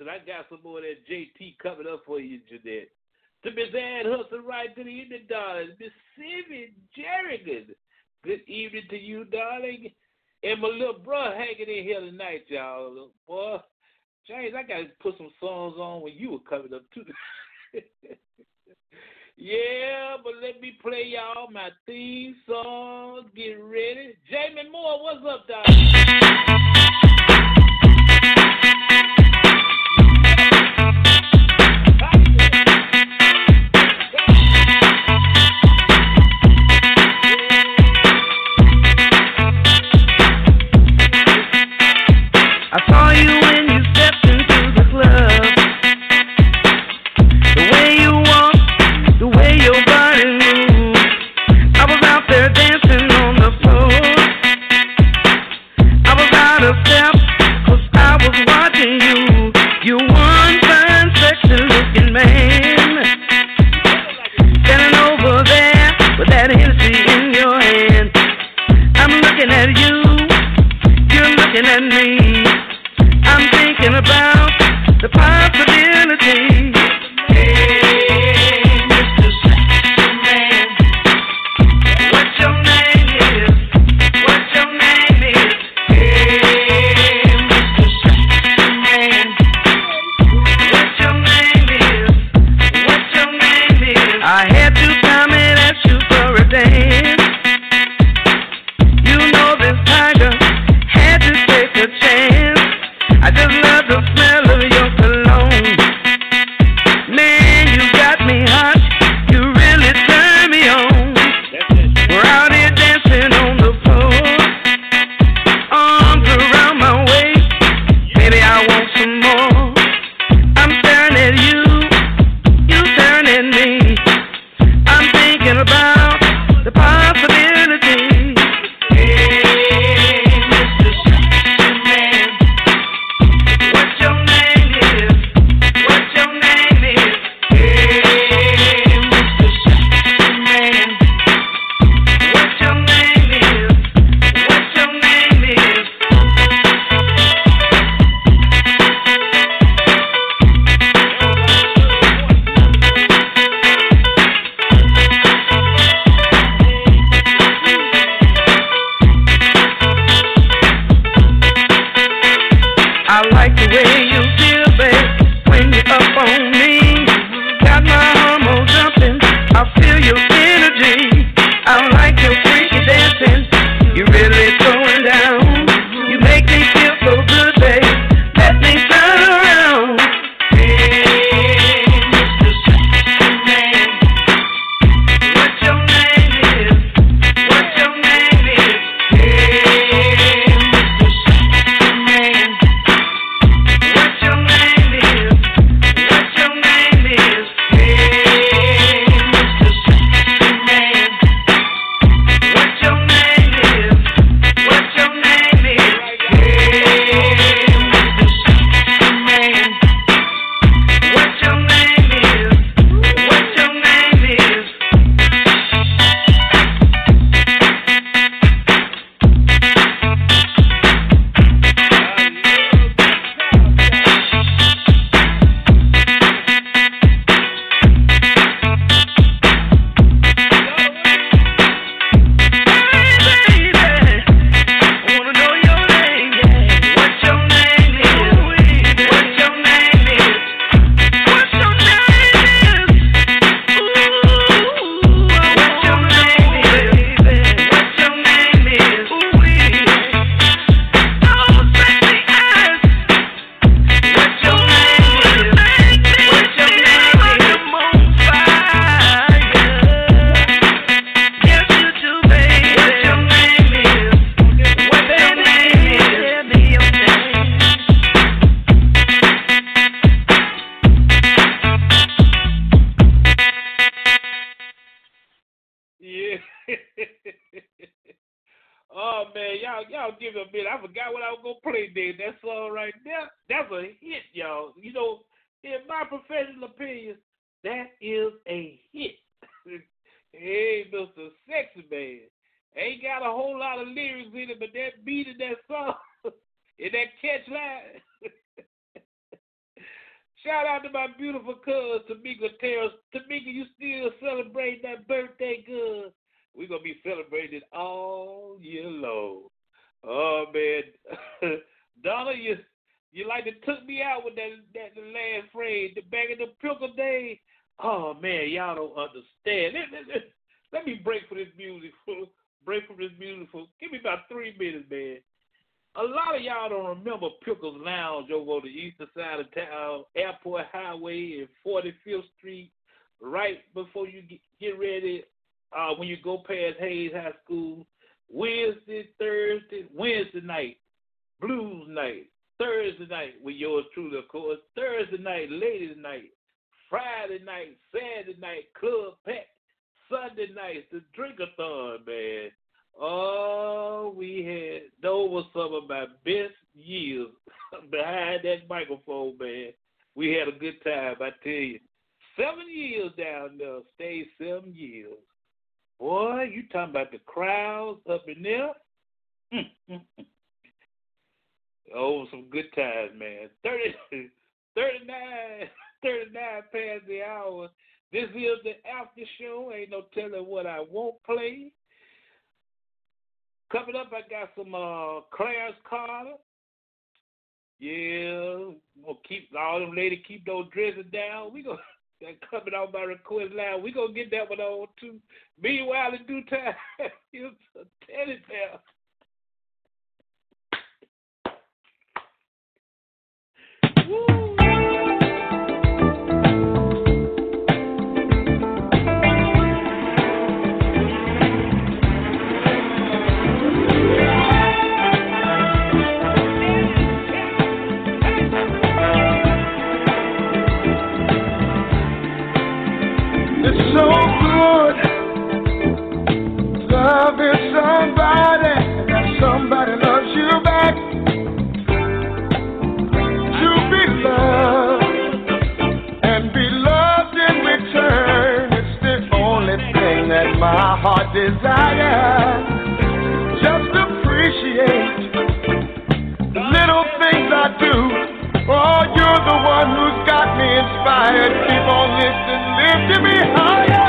And I got some more of that JT coming up for you, Jeanette. To Miss Ann Hudson, right to the evening, darling. Miss Sivy Jerrigan. Good evening to you, darling. And my little brother hanging in here tonight, y'all. Boy, James, I gotta put some songs on when you were coming up too. yeah, but let me play y'all my theme song. Get ready. Jamie Moore, what's up, darling? Professional opinion, that is a hit. hey, Mr. Sexy Man. Ain't got a whole lot of lyrics in it, but that beat in that song, in that catch line. Shout out to my beautiful cousin, Tamika Terrace. Tamika, you still celebrating that birthday good. We're going to be celebrating all year long. Oh, man. Donna, you you like to took me out with that that last phrase, the back of the pickle day. Oh man, y'all don't understand. Let, let, let, me break for this music. break from this music. Give me about three minutes, man. A lot of y'all don't remember Pickles Lounge over on the eastern side of town, Airport Highway and 45th Street, right before you get, get ready uh, when you go past Hayes High School. Wednesday, Thursday, Wednesday night, blues night. Thursday night with yours truly, of course. Thursday night, ladies night. Friday night, Saturday night, club pack. Sunday night, the drinkathon, man. Oh, we had those were some of my best years behind that microphone, man. We had a good time, I tell you. Seven years down there, stayed seven years. Boy, you talking about the crowds up in there? Mm, mm, mm. Oh, some good times, man. 30, 39, 39 past the hour. This is the after show. Ain't no telling what I won't play. Coming up, I got some uh, Clarence Carter. Yeah, we'll keep all them ladies keep those dresses down. We gonna that coming on my request line. We gonna get that one on too. Meanwhile, in due time, it's a teddy bear. Woo! It's so good. Loving somebody desires. Just appreciate the little things I do. Oh, you're the one who's got me inspired. Keep on lifting, lifting me higher.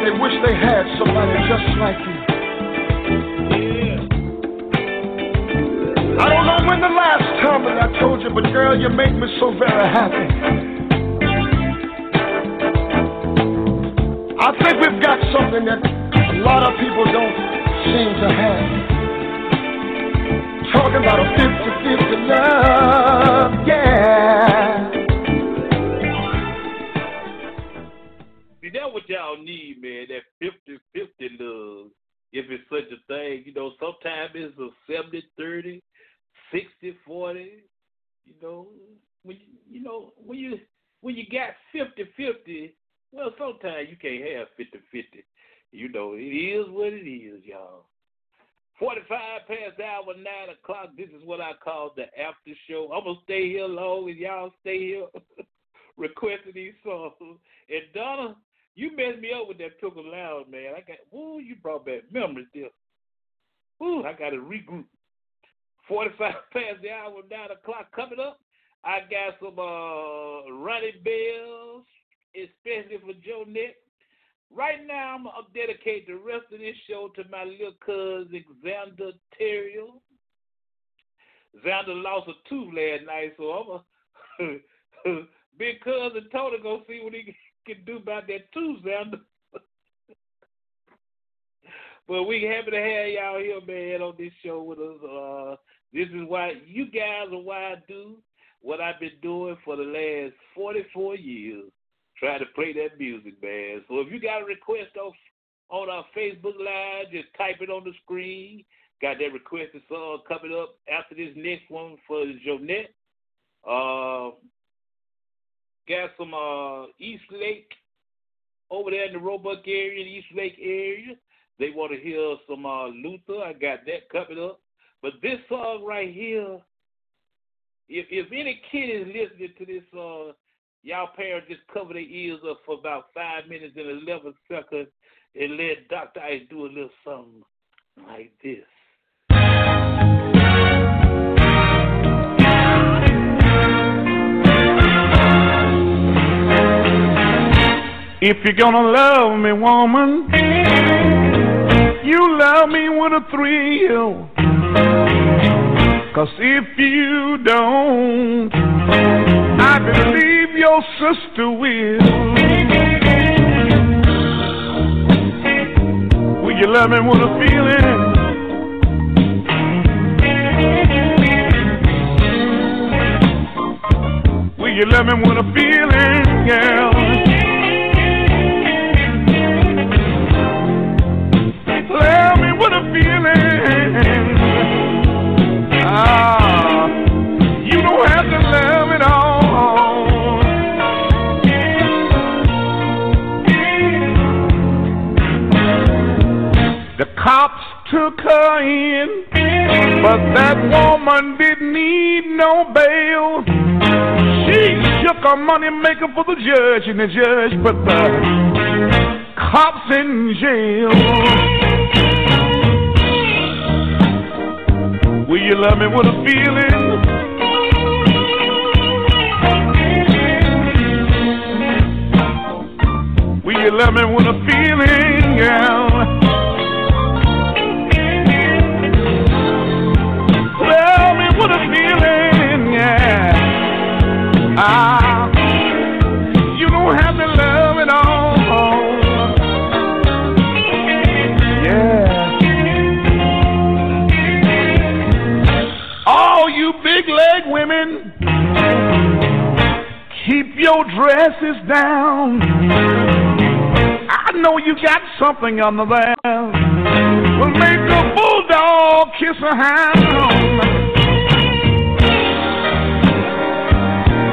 Today, they wish they had somebody just like you. I don't know when the last time that I told you, but girl, you make me so very happy. I think we've got something that a lot of people don't seem to have. Talking about a 50-50 love, yeah. Y'all need, man. That 50-50 love. If it's such a thing, you know, sometimes it's a 70-30, 60-40. You know, when you, you know when you when you got 50-50, well, sometimes you can't have 50-50. You know, it is what it is, y'all. 45 past the hour, 9 o'clock. This is what I call the after show. I'm going to stay here long and y'all stay here requesting these songs. And Donna, you messed me up with that Took Loud, man. I got, woo, you brought back memories there. Woo, I got to regroup. 45 past the hour, 9 o'clock coming up. I got some uh, Ronnie Bells, especially for Joe Nick. Right now, I'm going to dedicate the rest of this show to my little cousin, Xander Terrell. Xander lost a tooth last night, so I'm a big cousin Tony go see what he can do about that tooth, Xander. but we happy to have y'all here, man, on this show with us. Uh, this is why you guys are why I do what I've been doing for the last 44 years try to play that music, man. So if you got a request on on our Facebook Live, just type it on the screen. Got that requested song coming up after this next one for Jonette. Uh, got some uh, East Lake over there in the Roebuck area, the East Lake area. They want to hear some uh, Luther. I got that coming up. But this song right here, if if any kid is listening to this song, Y'all parents just cover their ears up for about five minutes and 11 seconds and let Dr. Ice do a little something like this. If you're gonna love me, woman, you love me with a thrill. Cause if you don't, I believe your sister will. Will you love me with a feeling? Will you love me with a feeling, girl? Took her in, but that woman didn't need no bail. She shook her money maker for the judge, and the judge put the cops in jail. Will you love me with a feeling? Will you love me with a feeling, girl? Keep dress is down. I know you got something under there. Will make a bulldog kiss a hound.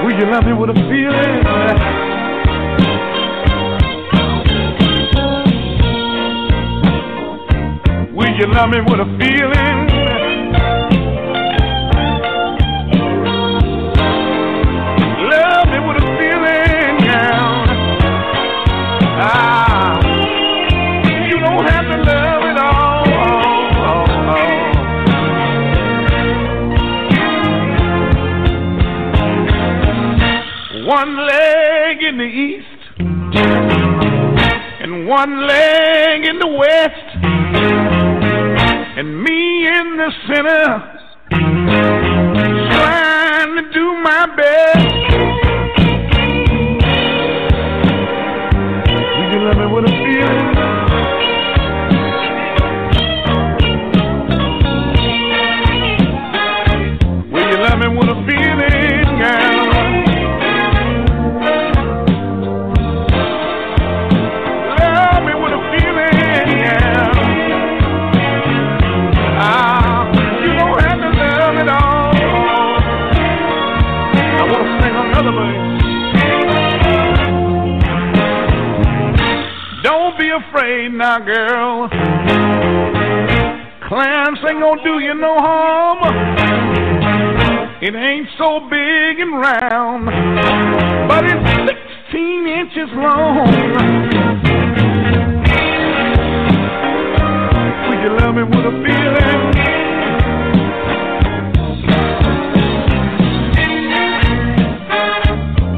Will you love me with a feeling? Will you love me with a feeling? East and one leg in the west, and me in the center, trying to do my best. Will you love me with a feeling? Now, girl. Clarence ain't gonna do you no harm. It ain't so big and round, but it's 16 inches long. Will you love me with a feeling?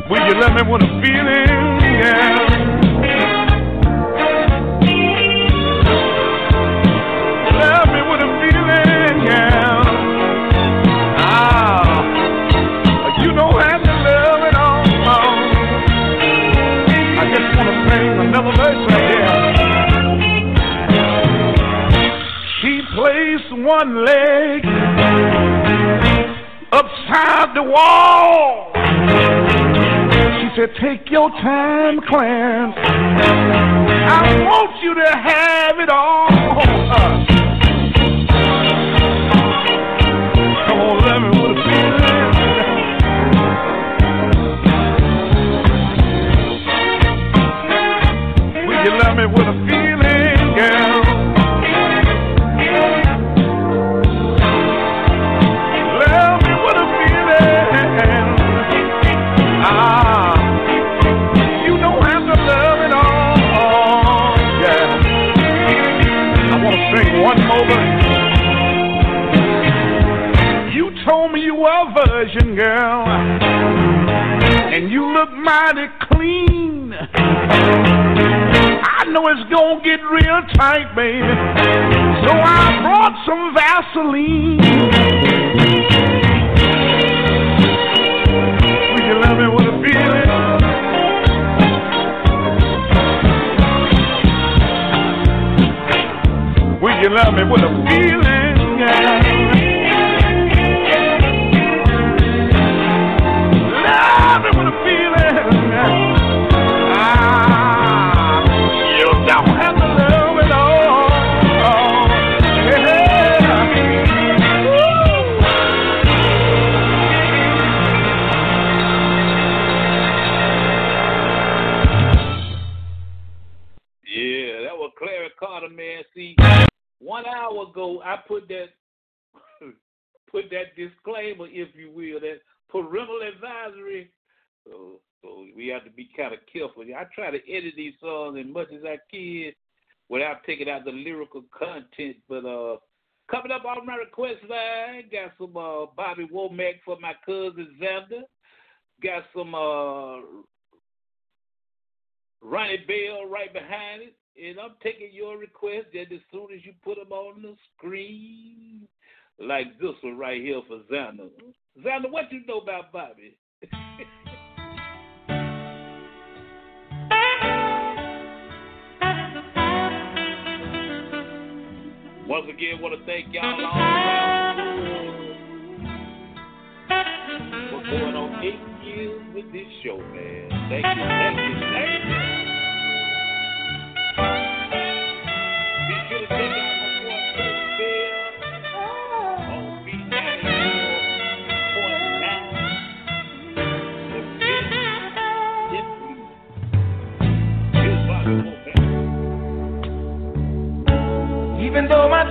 Will you love me with a feeling? Yeah. One leg upside the wall. She said, Take your time, Clarence. I want you to have it all. Come on, me with a feeling. Will you love me with a girl, and you look mighty clean. I know it's gonna get real tight, baby. So I brought some Vaseline. Will you love me with a feeling? Will you love me with a feeling? I put that put that disclaimer, if you will, that parental advisory. So, so we have to be kind of careful. I try to edit these songs as much as I can without taking out the lyrical content. But uh, coming up on my request line, got some uh, Bobby Womack for my cousin Xander. Got some uh, Ronnie Bell right behind it. And I'm taking your request that as soon as you put them on the screen, like this one right here for Xander. Xander, what you know about Bobby? Once again, want to thank y'all all around for going on eight years with this show, man. Thank you, thank you, thank you.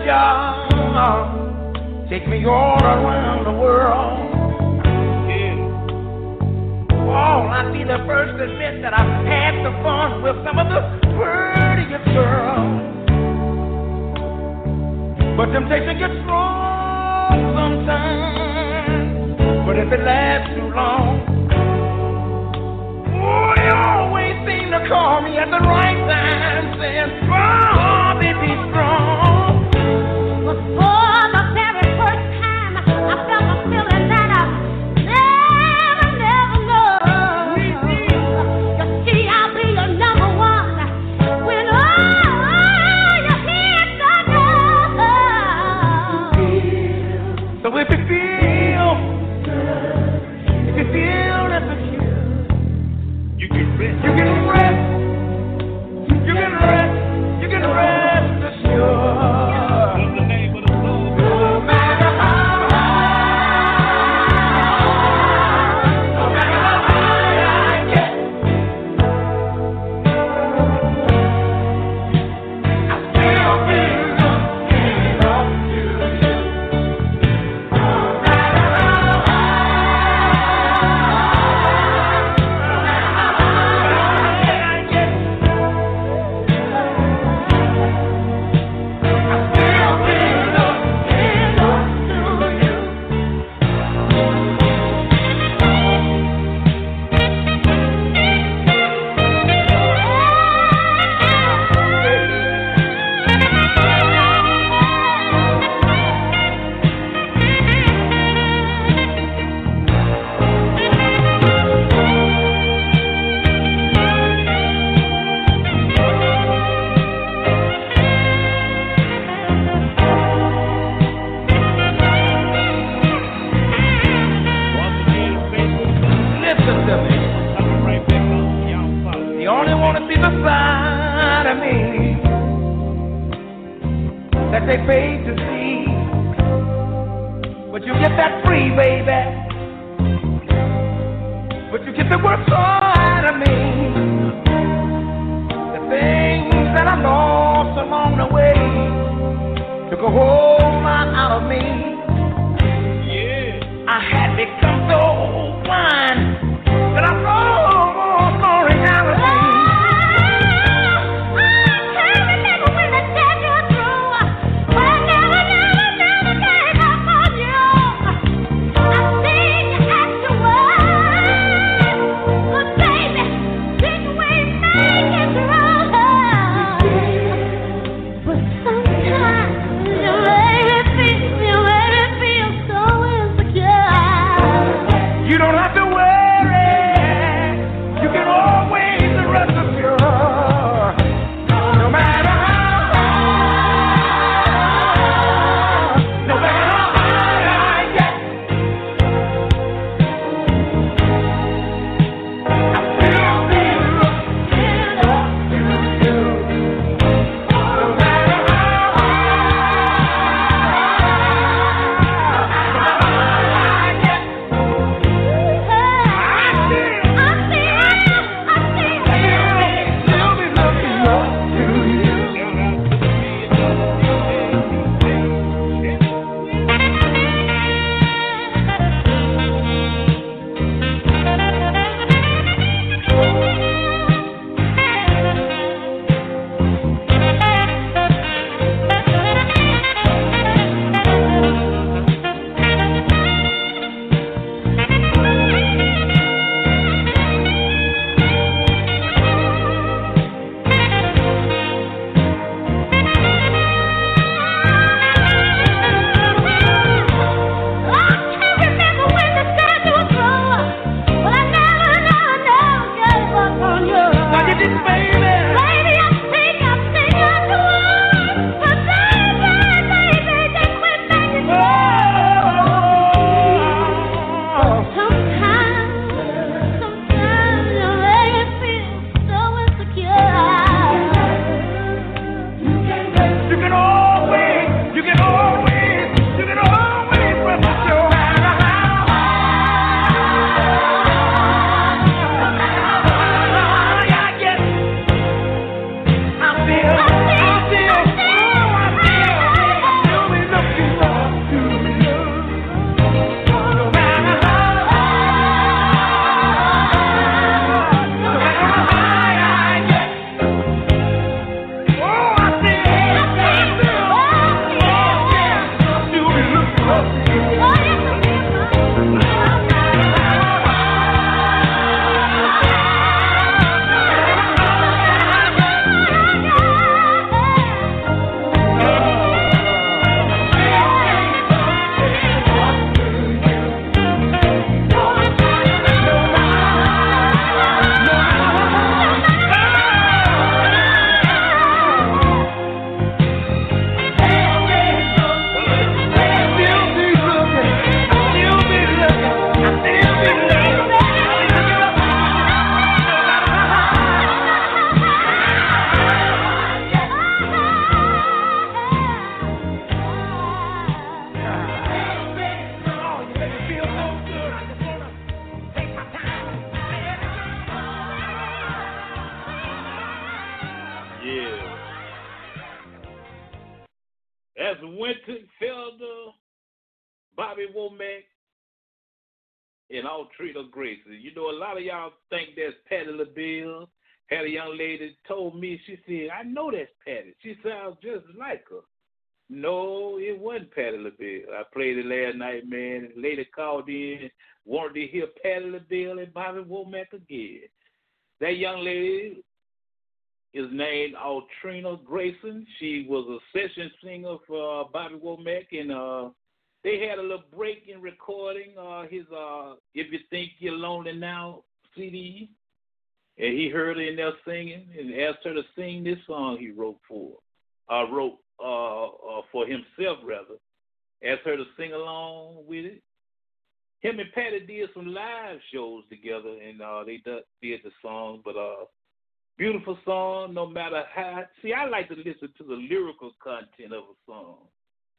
Job. Take me all around the world. Oh, I'd be the first to admit that I've had the fun with some of the prettiest girls. But temptation gets strong sometimes. But if it lasts too long, oh, they always seem to call me at the right time, saying, Bobby, be strong. For the very first time, I felt a feeling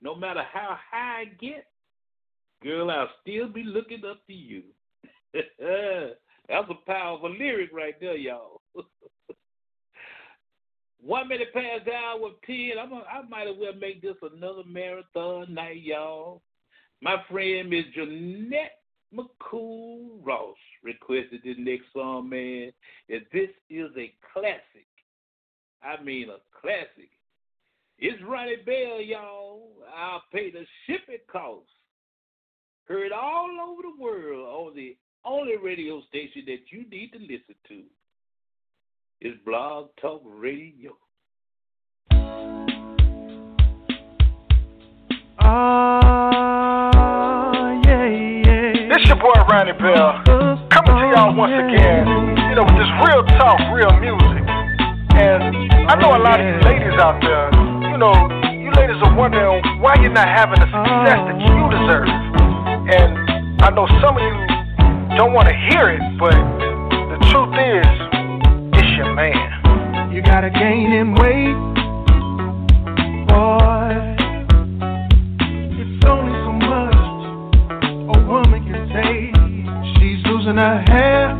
No matter how high I get, girl, I'll still be looking up to you. That's a powerful lyric right there, y'all. One minute past the hour of 10. I'm a, I might as well make this another marathon night, y'all. My friend, Miss Jeanette McCool Ross, requested this next song, man. And this is a classic. I mean, a classic. It's Ronnie Bell, y'all. I'll pay the shipping cost. Heard all over the world on the only radio station that you need to listen to is Blog Talk Radio. Ah, yeah, yeah. This your boy Ronnie Bell coming to y'all once again. You know, with this real talk, real music. And I know a lot of you ladies out there know, you ladies are wondering why you're not having the success that you deserve. And I know some of you don't want to hear it, but the truth is, it's your man. You gotta gain him weight, boy. It's only so much a woman can take. She's losing her hair.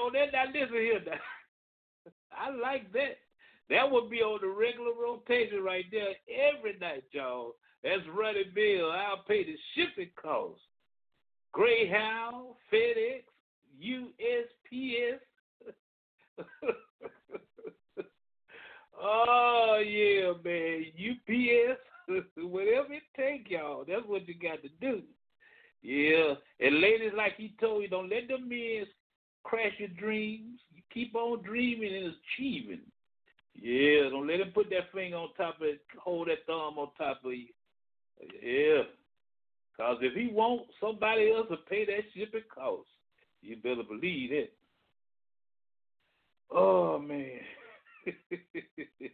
Jonette, now listen here. Now. I like that. That would be on the regular rotation right there every night, y'all. That's Ronnie Bell. I'll pay the shipping cost. Greyhound, FedEx, USPS. oh yeah, man. UPS, whatever it take, y'all. That's what you got to do. Yeah. And ladies, like he told you, don't let them men crash your dreams. You keep on dreaming and achieving. Yeah, don't let him put that finger on top of it, hold that thumb on top of you. Yeah. Because if he won't, somebody else will pay that shipping cost. You better believe it. Oh, man.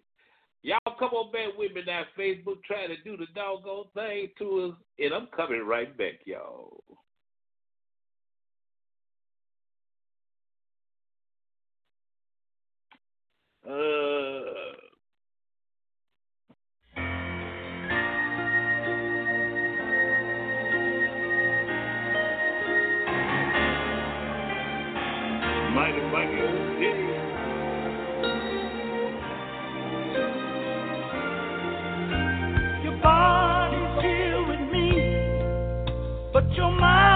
Y'all come on back with me now, Facebook, trying to do the doggone thing to us, and I'm coming right back, y'all. Uh, mighty, mighty old day. Your body's here with me, but your mind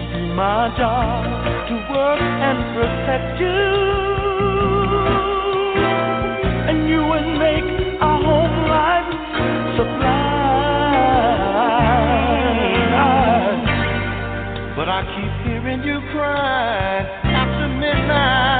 would be my job to work and protect you, and you would make our home life sublime. But I keep hearing you cry after midnight.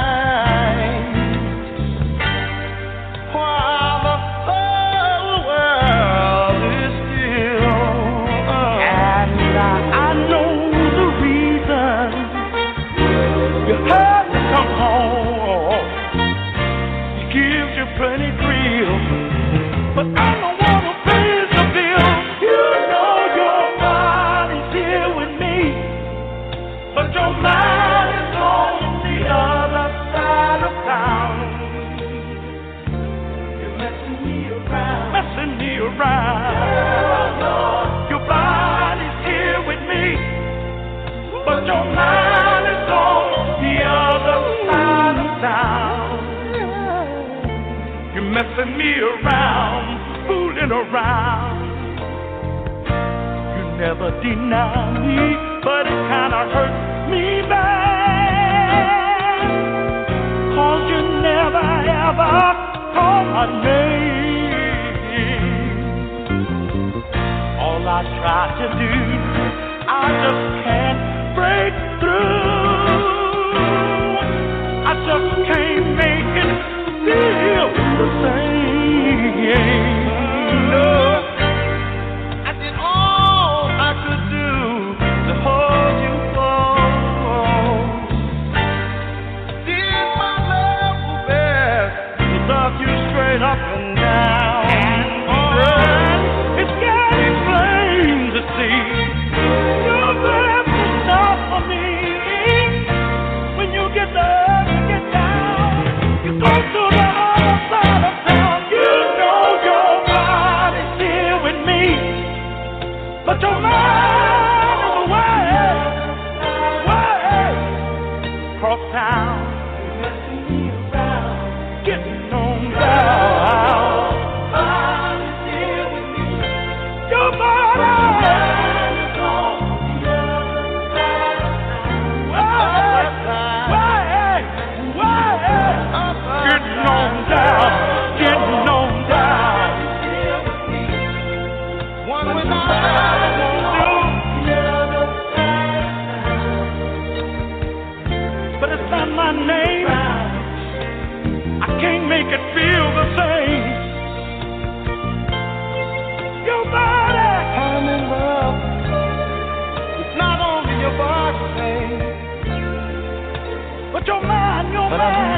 messing me around, fooling around. You never deny me, but it kinda hurts me bad. Cause you never ever call my name. All I try to do, I just can't i just can't make no.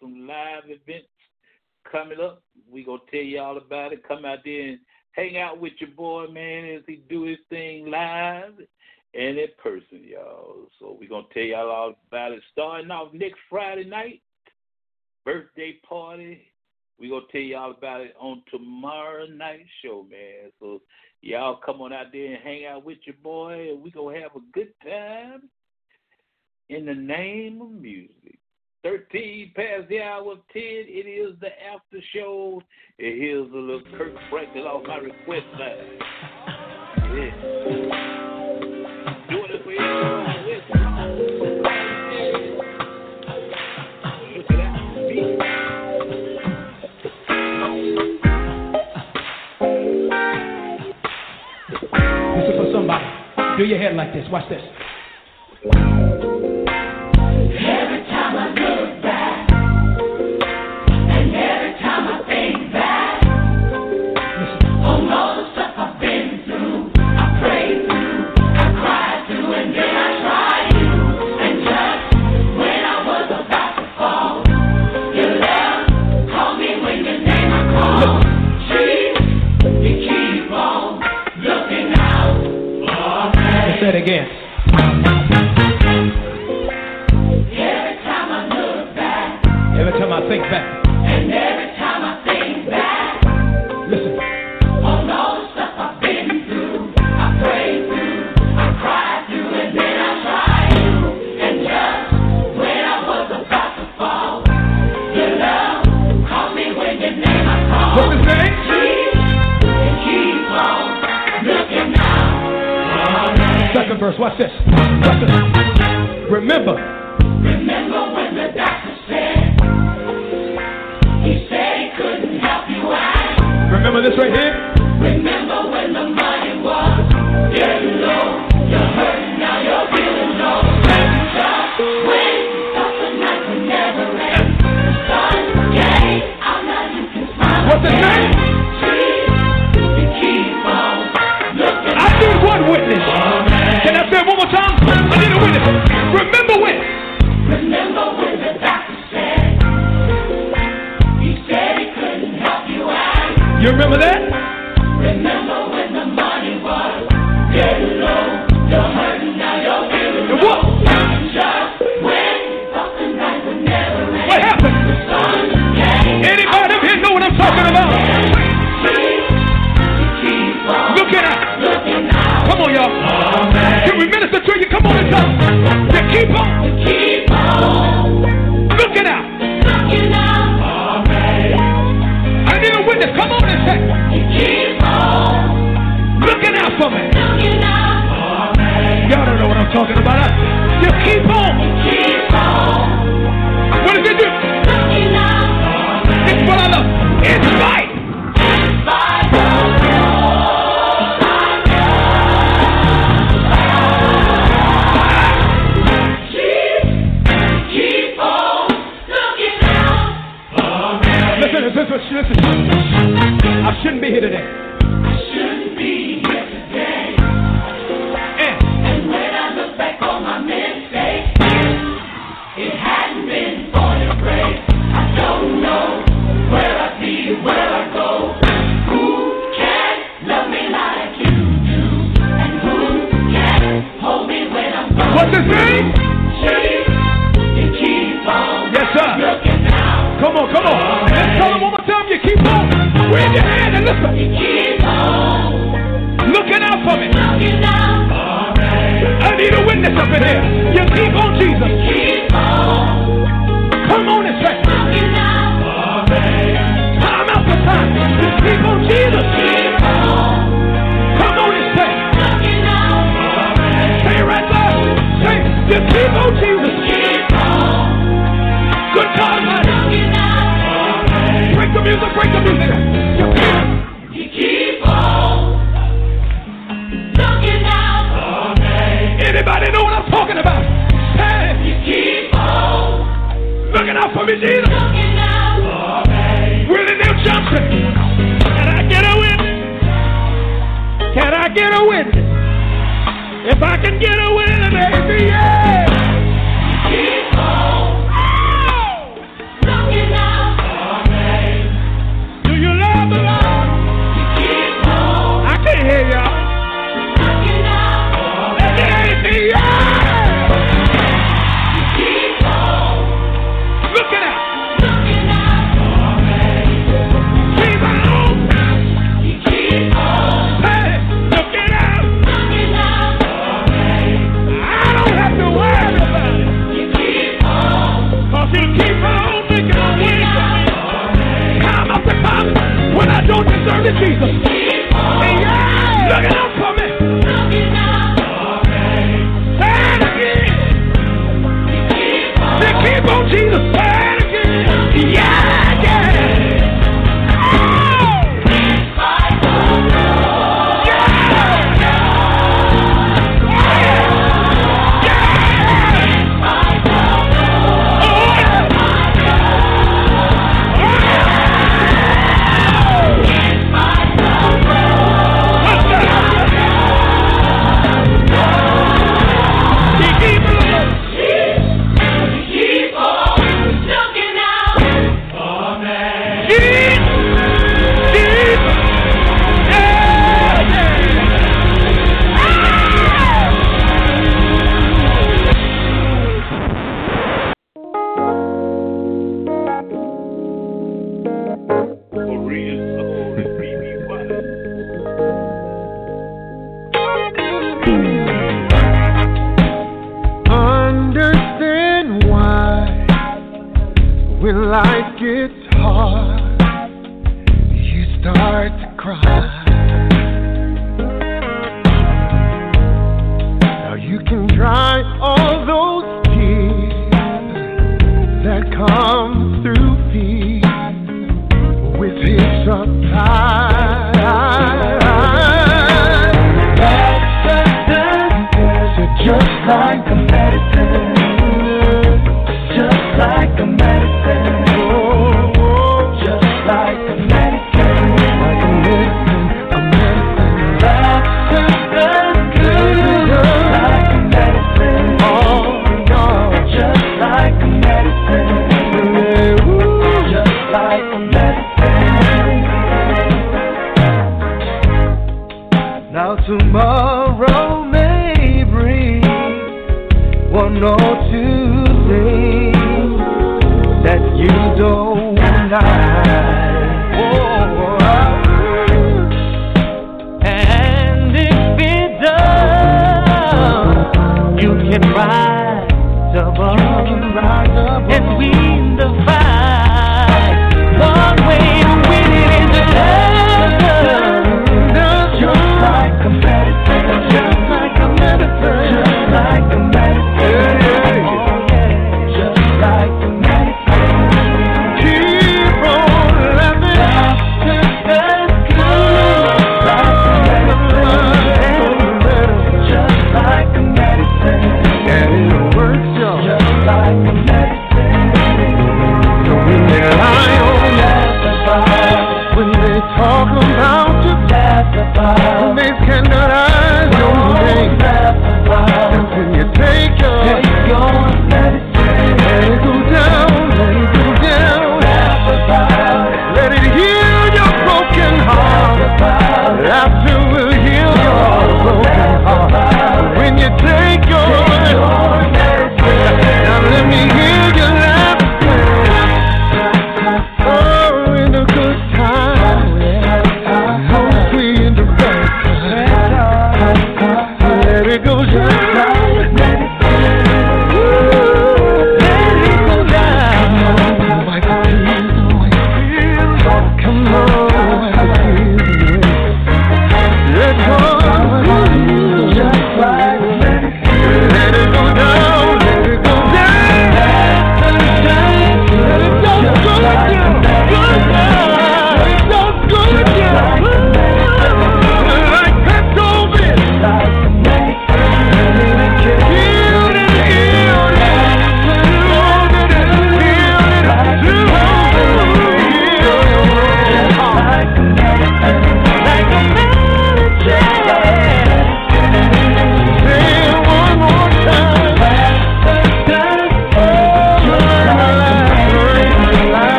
some live events coming up. We gonna tell y'all about it. Come out there and hang out with your boy, man, as he do his thing live and in person, y'all. So we gonna tell y'all all about it. Starting off next Friday night, birthday party. We gonna tell y'all about it on tomorrow night show, man. So y'all come on out there and hang out with your boy, and we gonna have a good time. In the name of music. 13 past the hour of 10. It is the after show. And here's a little Kirk Franklin off my request line. Yeah. Doing it for you. Listen. Listen for somebody. Do your head like this. Watch this. again. verse. Watch this. Watch this. Remember. Remember when the doctor said he said he couldn't help you out. Remember this right here. You remember that?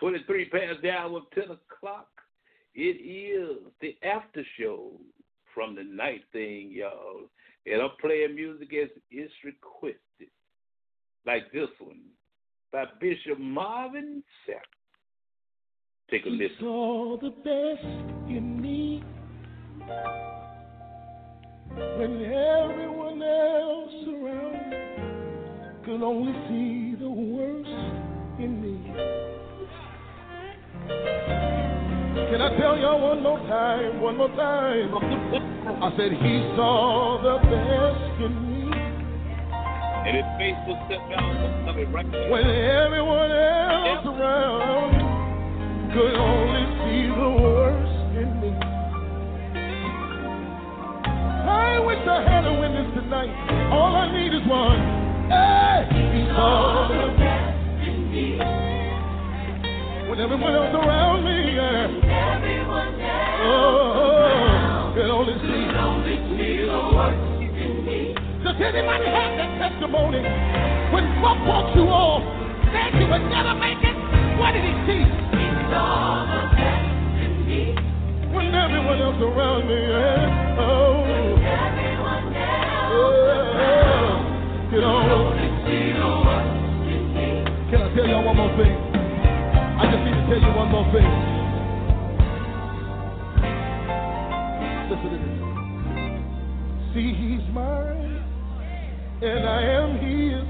23 past the hour of 10 o'clock. It is the after show from the night thing, y'all. And I'm playing music as it's requested. Like this one by Bishop Marvin Sapp. Take a listen. saw the best in me when everyone else around could only see the worst I tell y'all one more time? One more time. I said he saw the best in me And his Facebook step down coming right there. when everyone else around could only see the worst in me. I wish I had a witness tonight. All I need is one. Hey, he saw the best in me. When everyone else around me, yeah. Everyone else oh, could only see, could only see the worst in me. Does anybody have that testimony? When folk walked you off, said you would never make it, what did he see? He saw the best in me. When everyone else around me, yeah. oh, everyone else, oh, could only see the worst in me. Can I tell y'all one more thing? Tell you one more thing. Listen to this. See, he's mine, and I am his.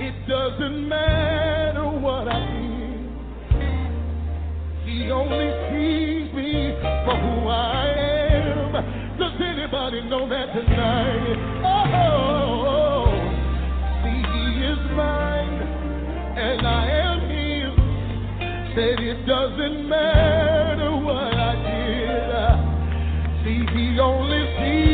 It doesn't matter what I did. He only sees me for who I am. Does anybody know that tonight? Oh, oh, oh, oh. see, he is mine, and I am. Said it doesn't matter what I did. See, he only sees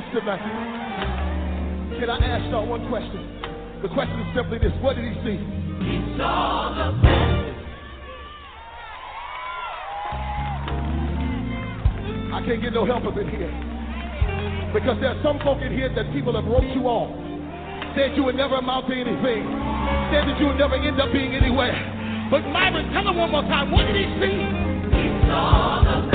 witness tonight. Can I ask y'all one question? The question is simply this: What did he see? He saw the I can't get no help up in here. Because there's some folk in here that people have wrote you off. Said you would never amount to anything. Said that you would never end up being anywhere. But Myron, tell him one more time, what did he see? He saw the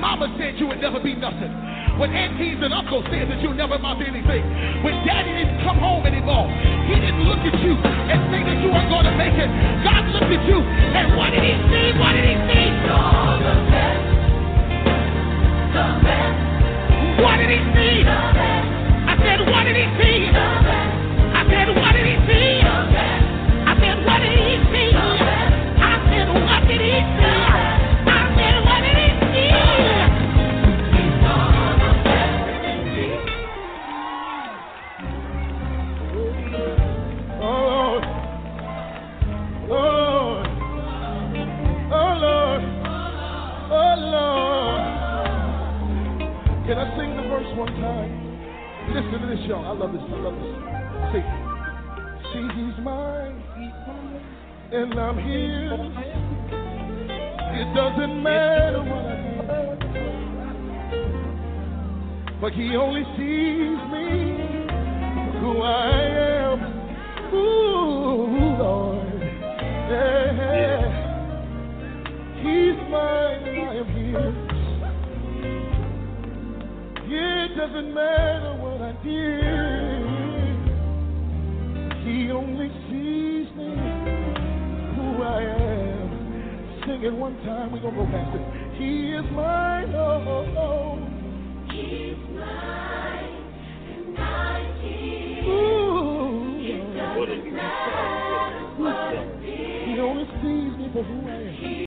mama said you would never be nothing. When aunties and uncles said that you'll never amount to anything. When daddy didn't come home anymore. He didn't look at you and say that you weren't going to make it. God looked at you and what did he see? What did he see? the best. The best. What did he see? I said, what did he see? I said, Listen to this. I love this. I love this. See, see, he's mine, and I'm here. It doesn't matter what I do, but he only sees me who I am. Ooh, Lord. Yeah. He's mine and I am his. It doesn't matter what I did. He only sees me who I am. Sing it one time, we're gonna go past it. He is mine, oh, oh, oh. He's mine, and his. Ooh, it doesn't matter what I did. He only sees me for who I am.